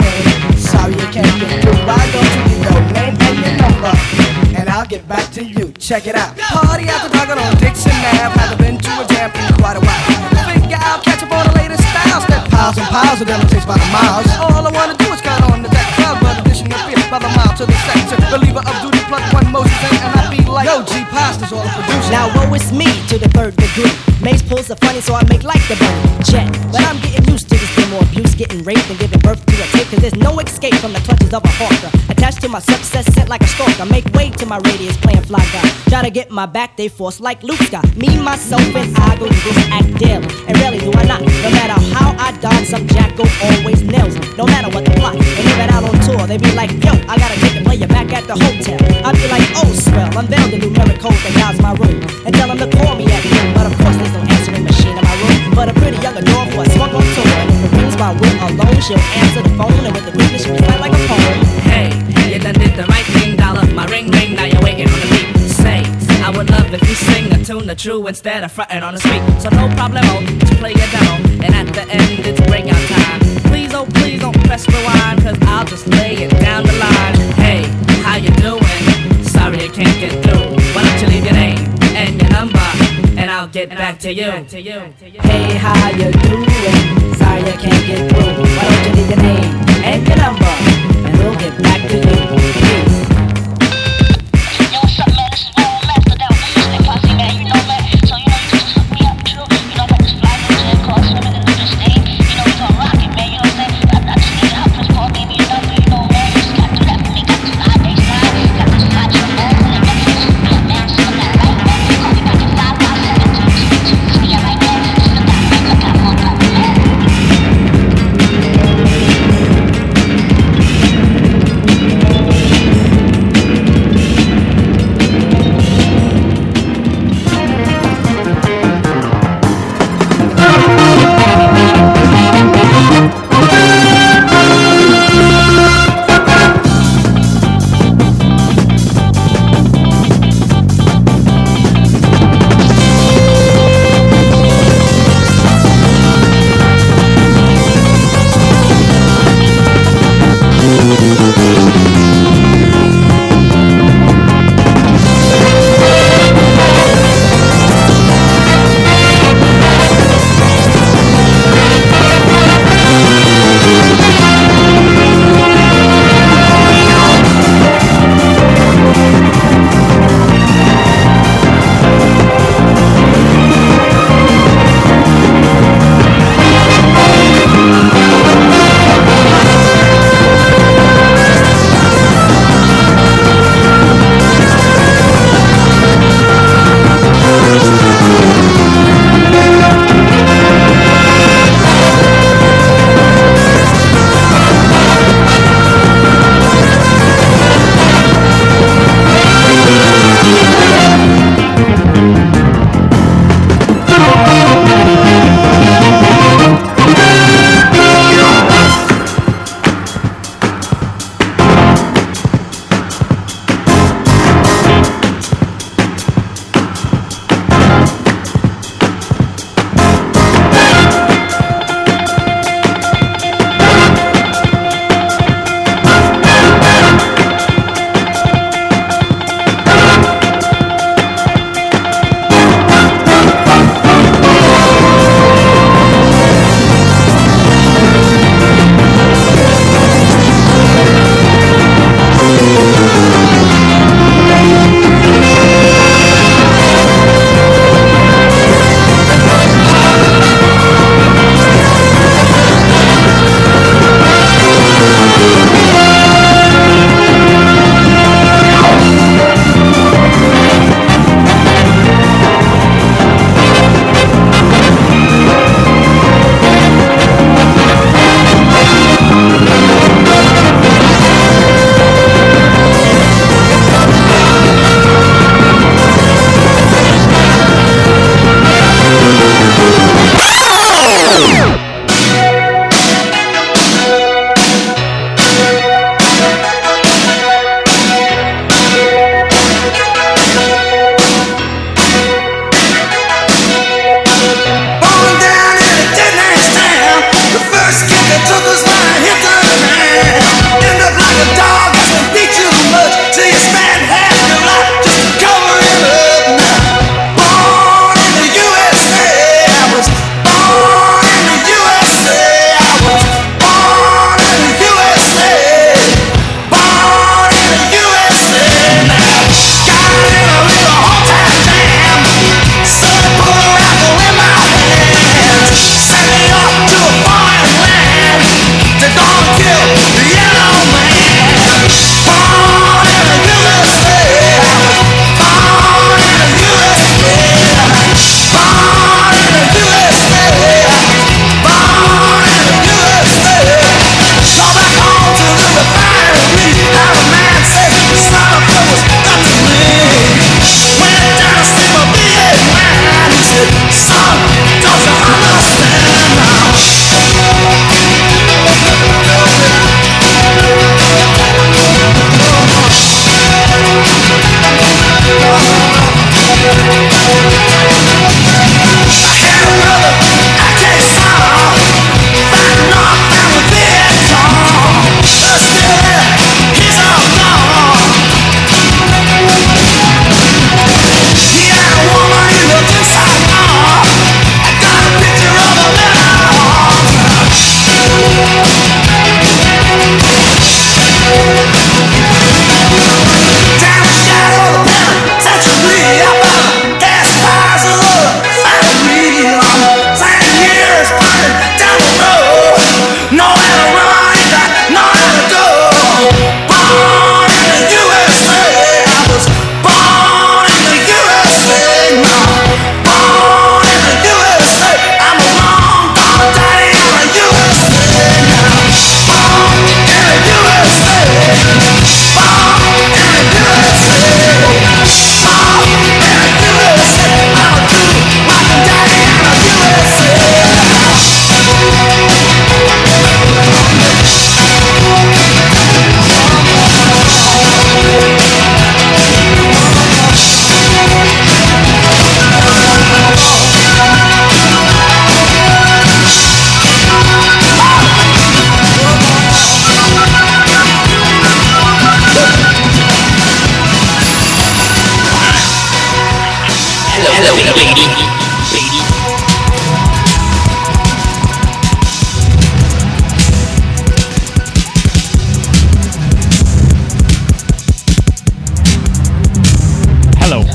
Get back to you. Check it out. Party after dark on Dixon Ave. Haven't been to a jam in quite a while. Figure out, catch up on the latest styles. That piles and piles of them takes by the miles. All I wanna do is count on the deck. Crowd but addition of fear by the mile to the sector. Believer of duty, one Moses and I like, Yo, G Pasta's all the producer. Now woe is me to the third degree. Mace pulls are funny, so I make like the bunny. Jet, but I'm getting used to this demo abuse, getting raped and giving birth to a tape. Cause there's no escape from the clutches of a hawker. Attached to my success, sent like a stalker. Make way to my radius, playing fly guy. Try to get my back, they force like Luke's got. Me, myself, and I go this act daily. And rarely do I not. No matter how I dodge, some jackal always nails me. No matter what the plot. And even out on tour, they be like, yo, I gotta take the player back at the hotel. I be like, oh, swell, unveil the numeric code that guides my room. And tell them to call me at noon. But of course, there's no answering machine in my room. But a pretty young adore for a swung on tour. And if it rings my will alone, she'll answer the phone. And with the quickness, she recite like a poem. Hey, you done did the right thing, dollar. My ring ring, now you're waiting on the beat. Say, I would love if you sing a tune or true instead of fronting on the street. So no problemo, oh, just play your demo. And at the end, it's breakout time. Please, oh please don't press rewind, cause I'll just lay it down the line. Hey, how you doing? Sorry I can't get through. Why don't you leave your name and your number, and I'll get back to you. Hey, how you doing? Sorry I can't get through. Why don't you leave your name and your number, and we'll get back to you. Peace.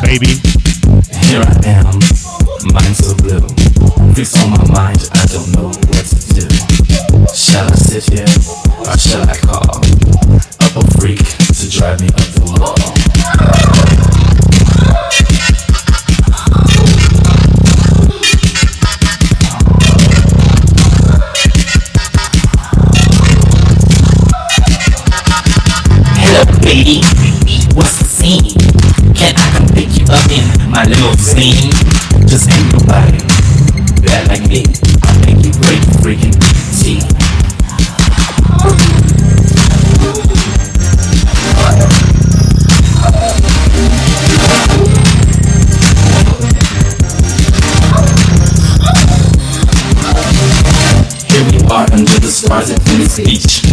baby. My? Just ain't nobody bad like me. I make you great freaking tea. Here we are under the stars at Venice Beach.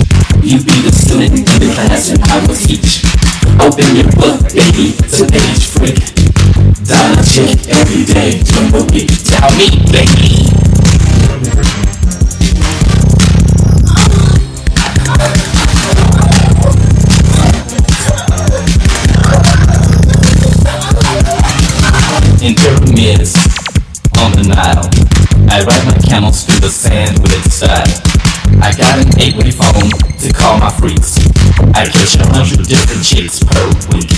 You be the student in the class and I will teach. Open your book, baby, to page freak. Chick every day, the week. Tell me, baby. In pyramids on the Nile, I ride my camels through the sand with its style. I got an eight-way phone to call my freaks. I catch a hundred different chicks per week.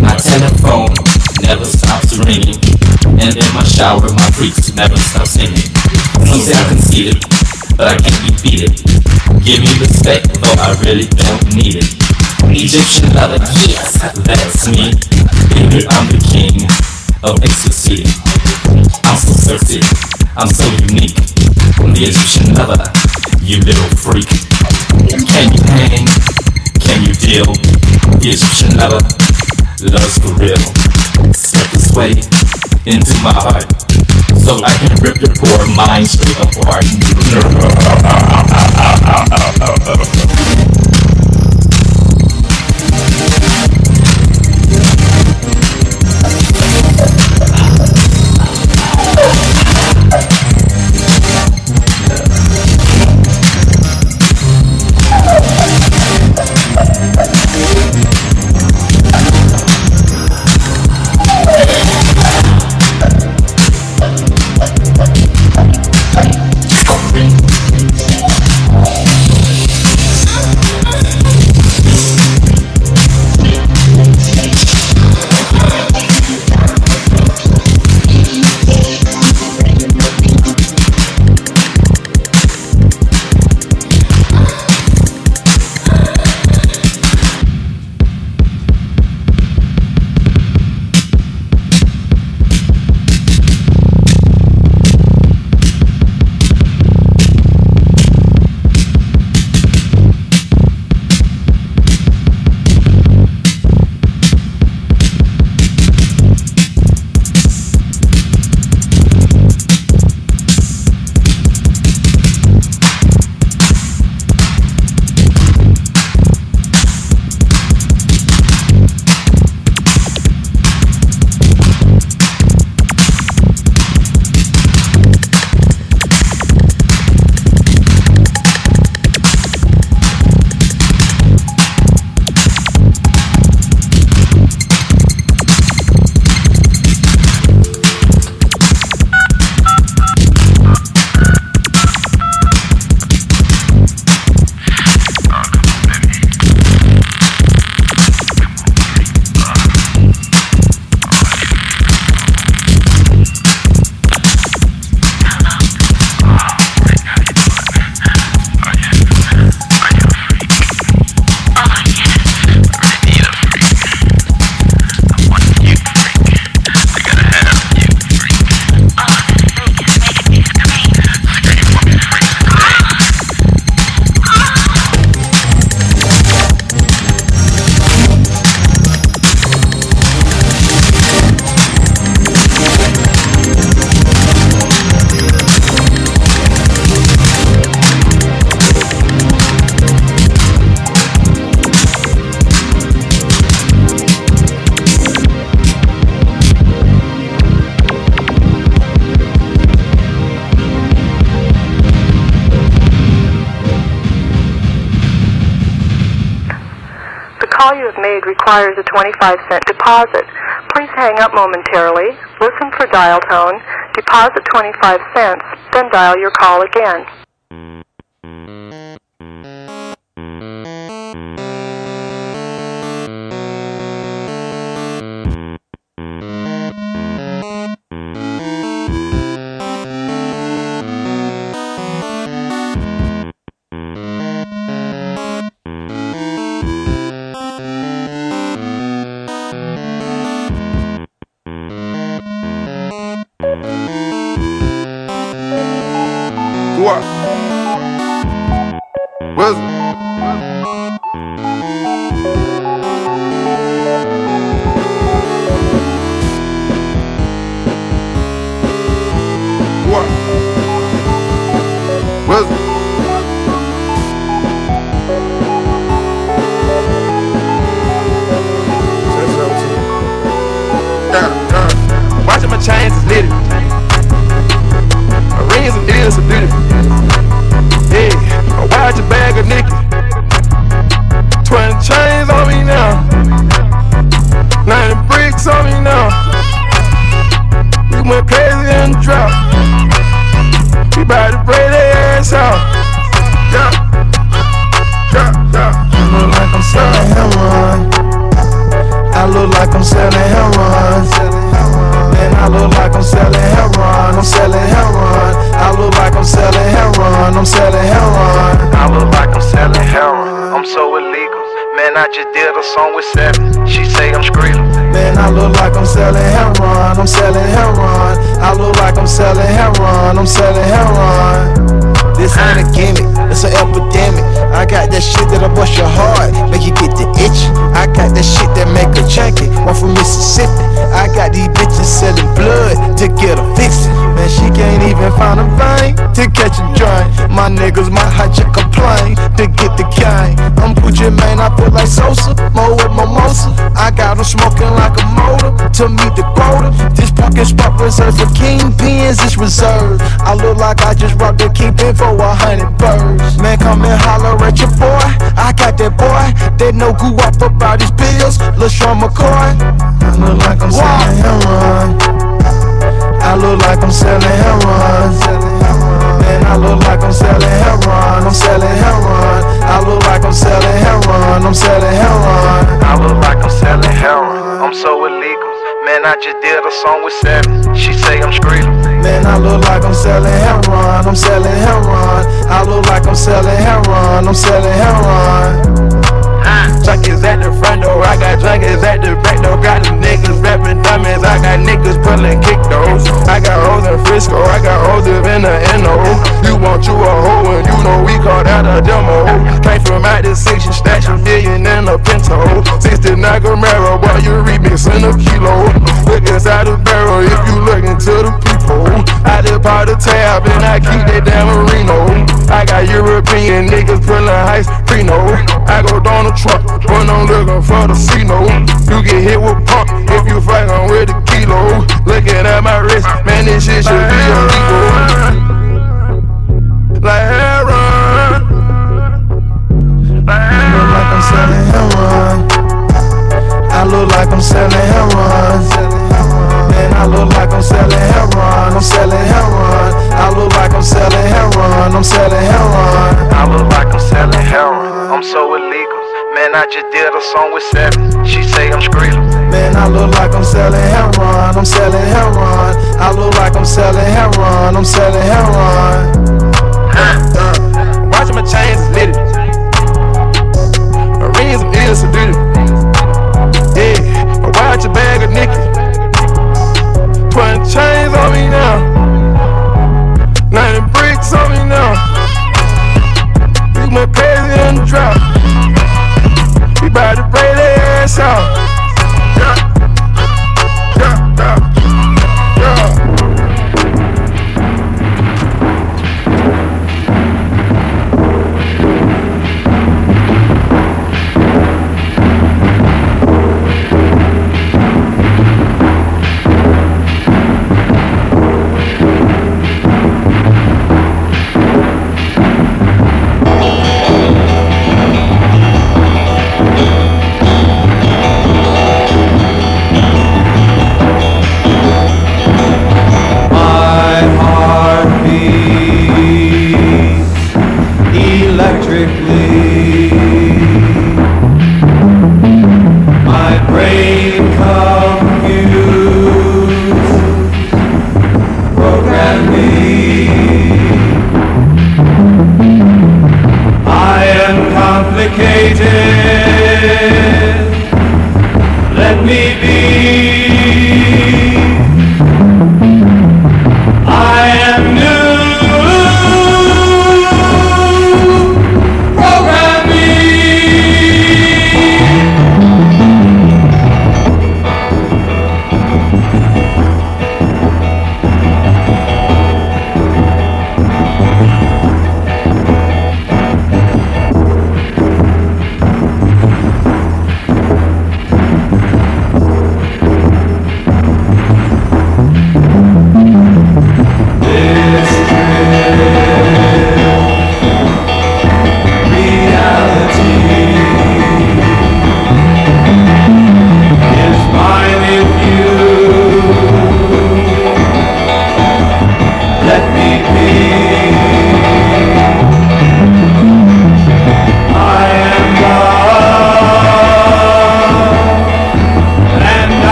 My telephone never stops ringing, and in my shower my freaks never stop singing. Some say I'm conceited, but I can't be beaten. Give me respect, though I really don't need it. Egyptian lover, yes, that's me. Baby, I'm the king of ecstasy. I'm so sexy, I'm so unique. I'm The Egyptian lover, you little freak. Can you hang? Can you deal? The Egyptian lover loves for real. Step this way into my heart, so I can rip your poor mind straight apart. 25 cent deposit. Please hang up momentarily, listen for dial tone, deposit 25 cents, then dial your call again. Reserved for kingpins, it's reserved. I look like I just robbed the kingpin for a hundred birds. Man, come and holler at your boy. I got that boy that know goo up about his bills. LeSean McCoy. I look like I'm selling heroin. I look like I'm selling heroin. Man, I look like I'm selling heroin. I'm selling heroin. I look like I'm selling heroin. I'm selling heroin. I look like I'm selling heroin. I'm so illegal. Man, I just did a song with Seven. Say I'm screaming. Man, I look like I'm selling heroin. I'm selling heroin. I look like I'm selling heroin. I'm selling heroin. Junkies at the front door, I got junkies at the back door. Got them niggas rapping dummies, I got niggas pulling kick those. I got hoes in Frisco, I got hoes in the NO. You want you a hoe and you know we call that a demo. Came from out the section, stash a million in a pinto. 69 Camaro, boy, you remixing a kilo. Look inside the barrel if you look into the people. I just pop the tab and I keep that damn Marino. I got European niggas pulling ice, Prino. I go down the truck, when I'm looking for the C-No. You get hit with pump if you fucking with a kilo. Looking at my wrist, man, this shit should be illegal. Like heroin. Like look like I'm selling heroin. I look like I'm selling heroin. I'm selling heroin. I'm selling heroin. I look like I'm selling heroin. I'm selling heroin. I look like I'm selling heroin. I'm so illegal. Man, I just did a song with Seven. She say I'm screaming. Man, I look like I'm selling heroin. I'm selling heroin. I look like I'm selling heroin. I'm selling heroin. Watching my chains is litty. My rings ears. Yeah, I watch a bag of Nicky. Twenty chains on me now. Ninety bricks on me now. We went crazy in the drop. We about to break their ass out.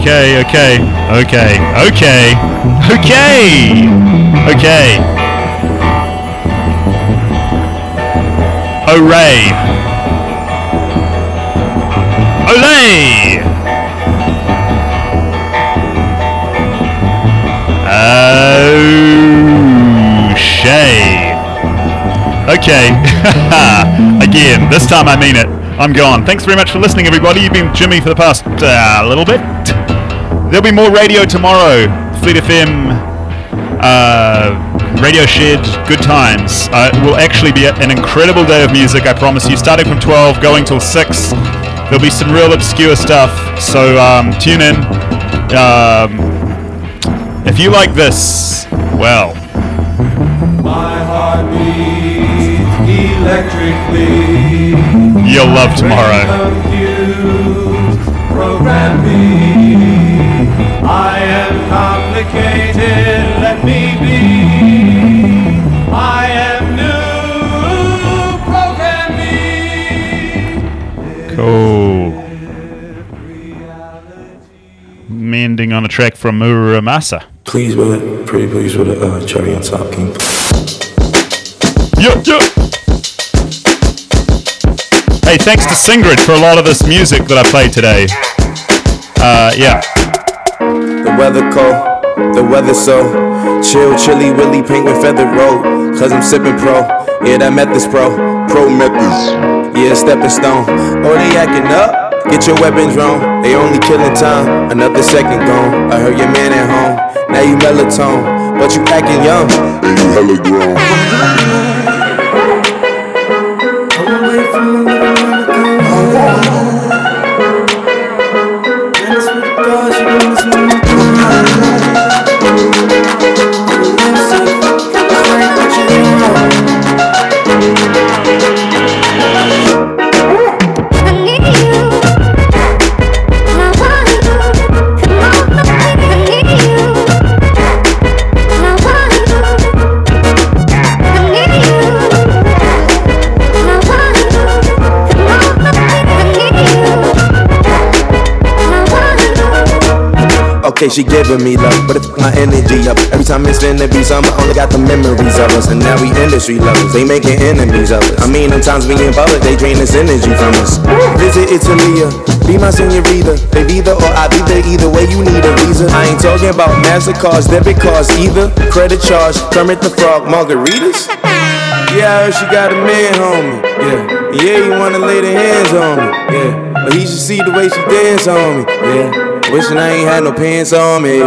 Okay, okay, okay, okay, okay, okay. Hooray! Olay! Oh, Shay. Okay. Again, this time I mean it. I'm gone. Thanks very much for listening, everybody. You've been Jimmy for the past uh, little bit. There'll be more radio tomorrow. Fleet FM, uh, Radio Shed, good times. Uh, it will actually be an incredible day of music, I promise you. Starting from 12, going till 6. There'll be some real obscure stuff, so um, tune in. Um, if you like this, well, My heart beats electrically. you'll love tomorrow. Complicated, let me be. I am new, program me. Cool. Mending on a track from Mura Masa. Please with it, pretty please with a uh, cherry on top, King. Yo, yo. Hey, thanks to Singrid for a lot of this music that I played today. Uh, yeah. The weather cold, the weather so chill, chilly, willy, penguin feather road. Cause I'm sipping pro, yeah, that Method's pro, pro Methods. Yeah, stepping stone. Oh, they acting up. Get your weapons wrong, they only killing time. Another second gone. I heard your man at home. Now you melatonin, but you acting young. And you hella grown. Okay, she giving me love, but if my energy up every time it's finna be I only got the memories of us, and now we industry lovers. They making enemies of us. I mean, sometimes we in public, they drain this energy from us. Visit Italia, be my senorita. They either or I be there either way. You need a visa. I ain't talking about Mastercards, debit cards either. Credit charge, Kermit the Frog, margaritas. Yeah, I heard she got a man, homie. Yeah, yeah, you wanna lay the hands on me. Yeah, but he should see the way she dance on me. Yeah, wishing I ain't had no pants on me.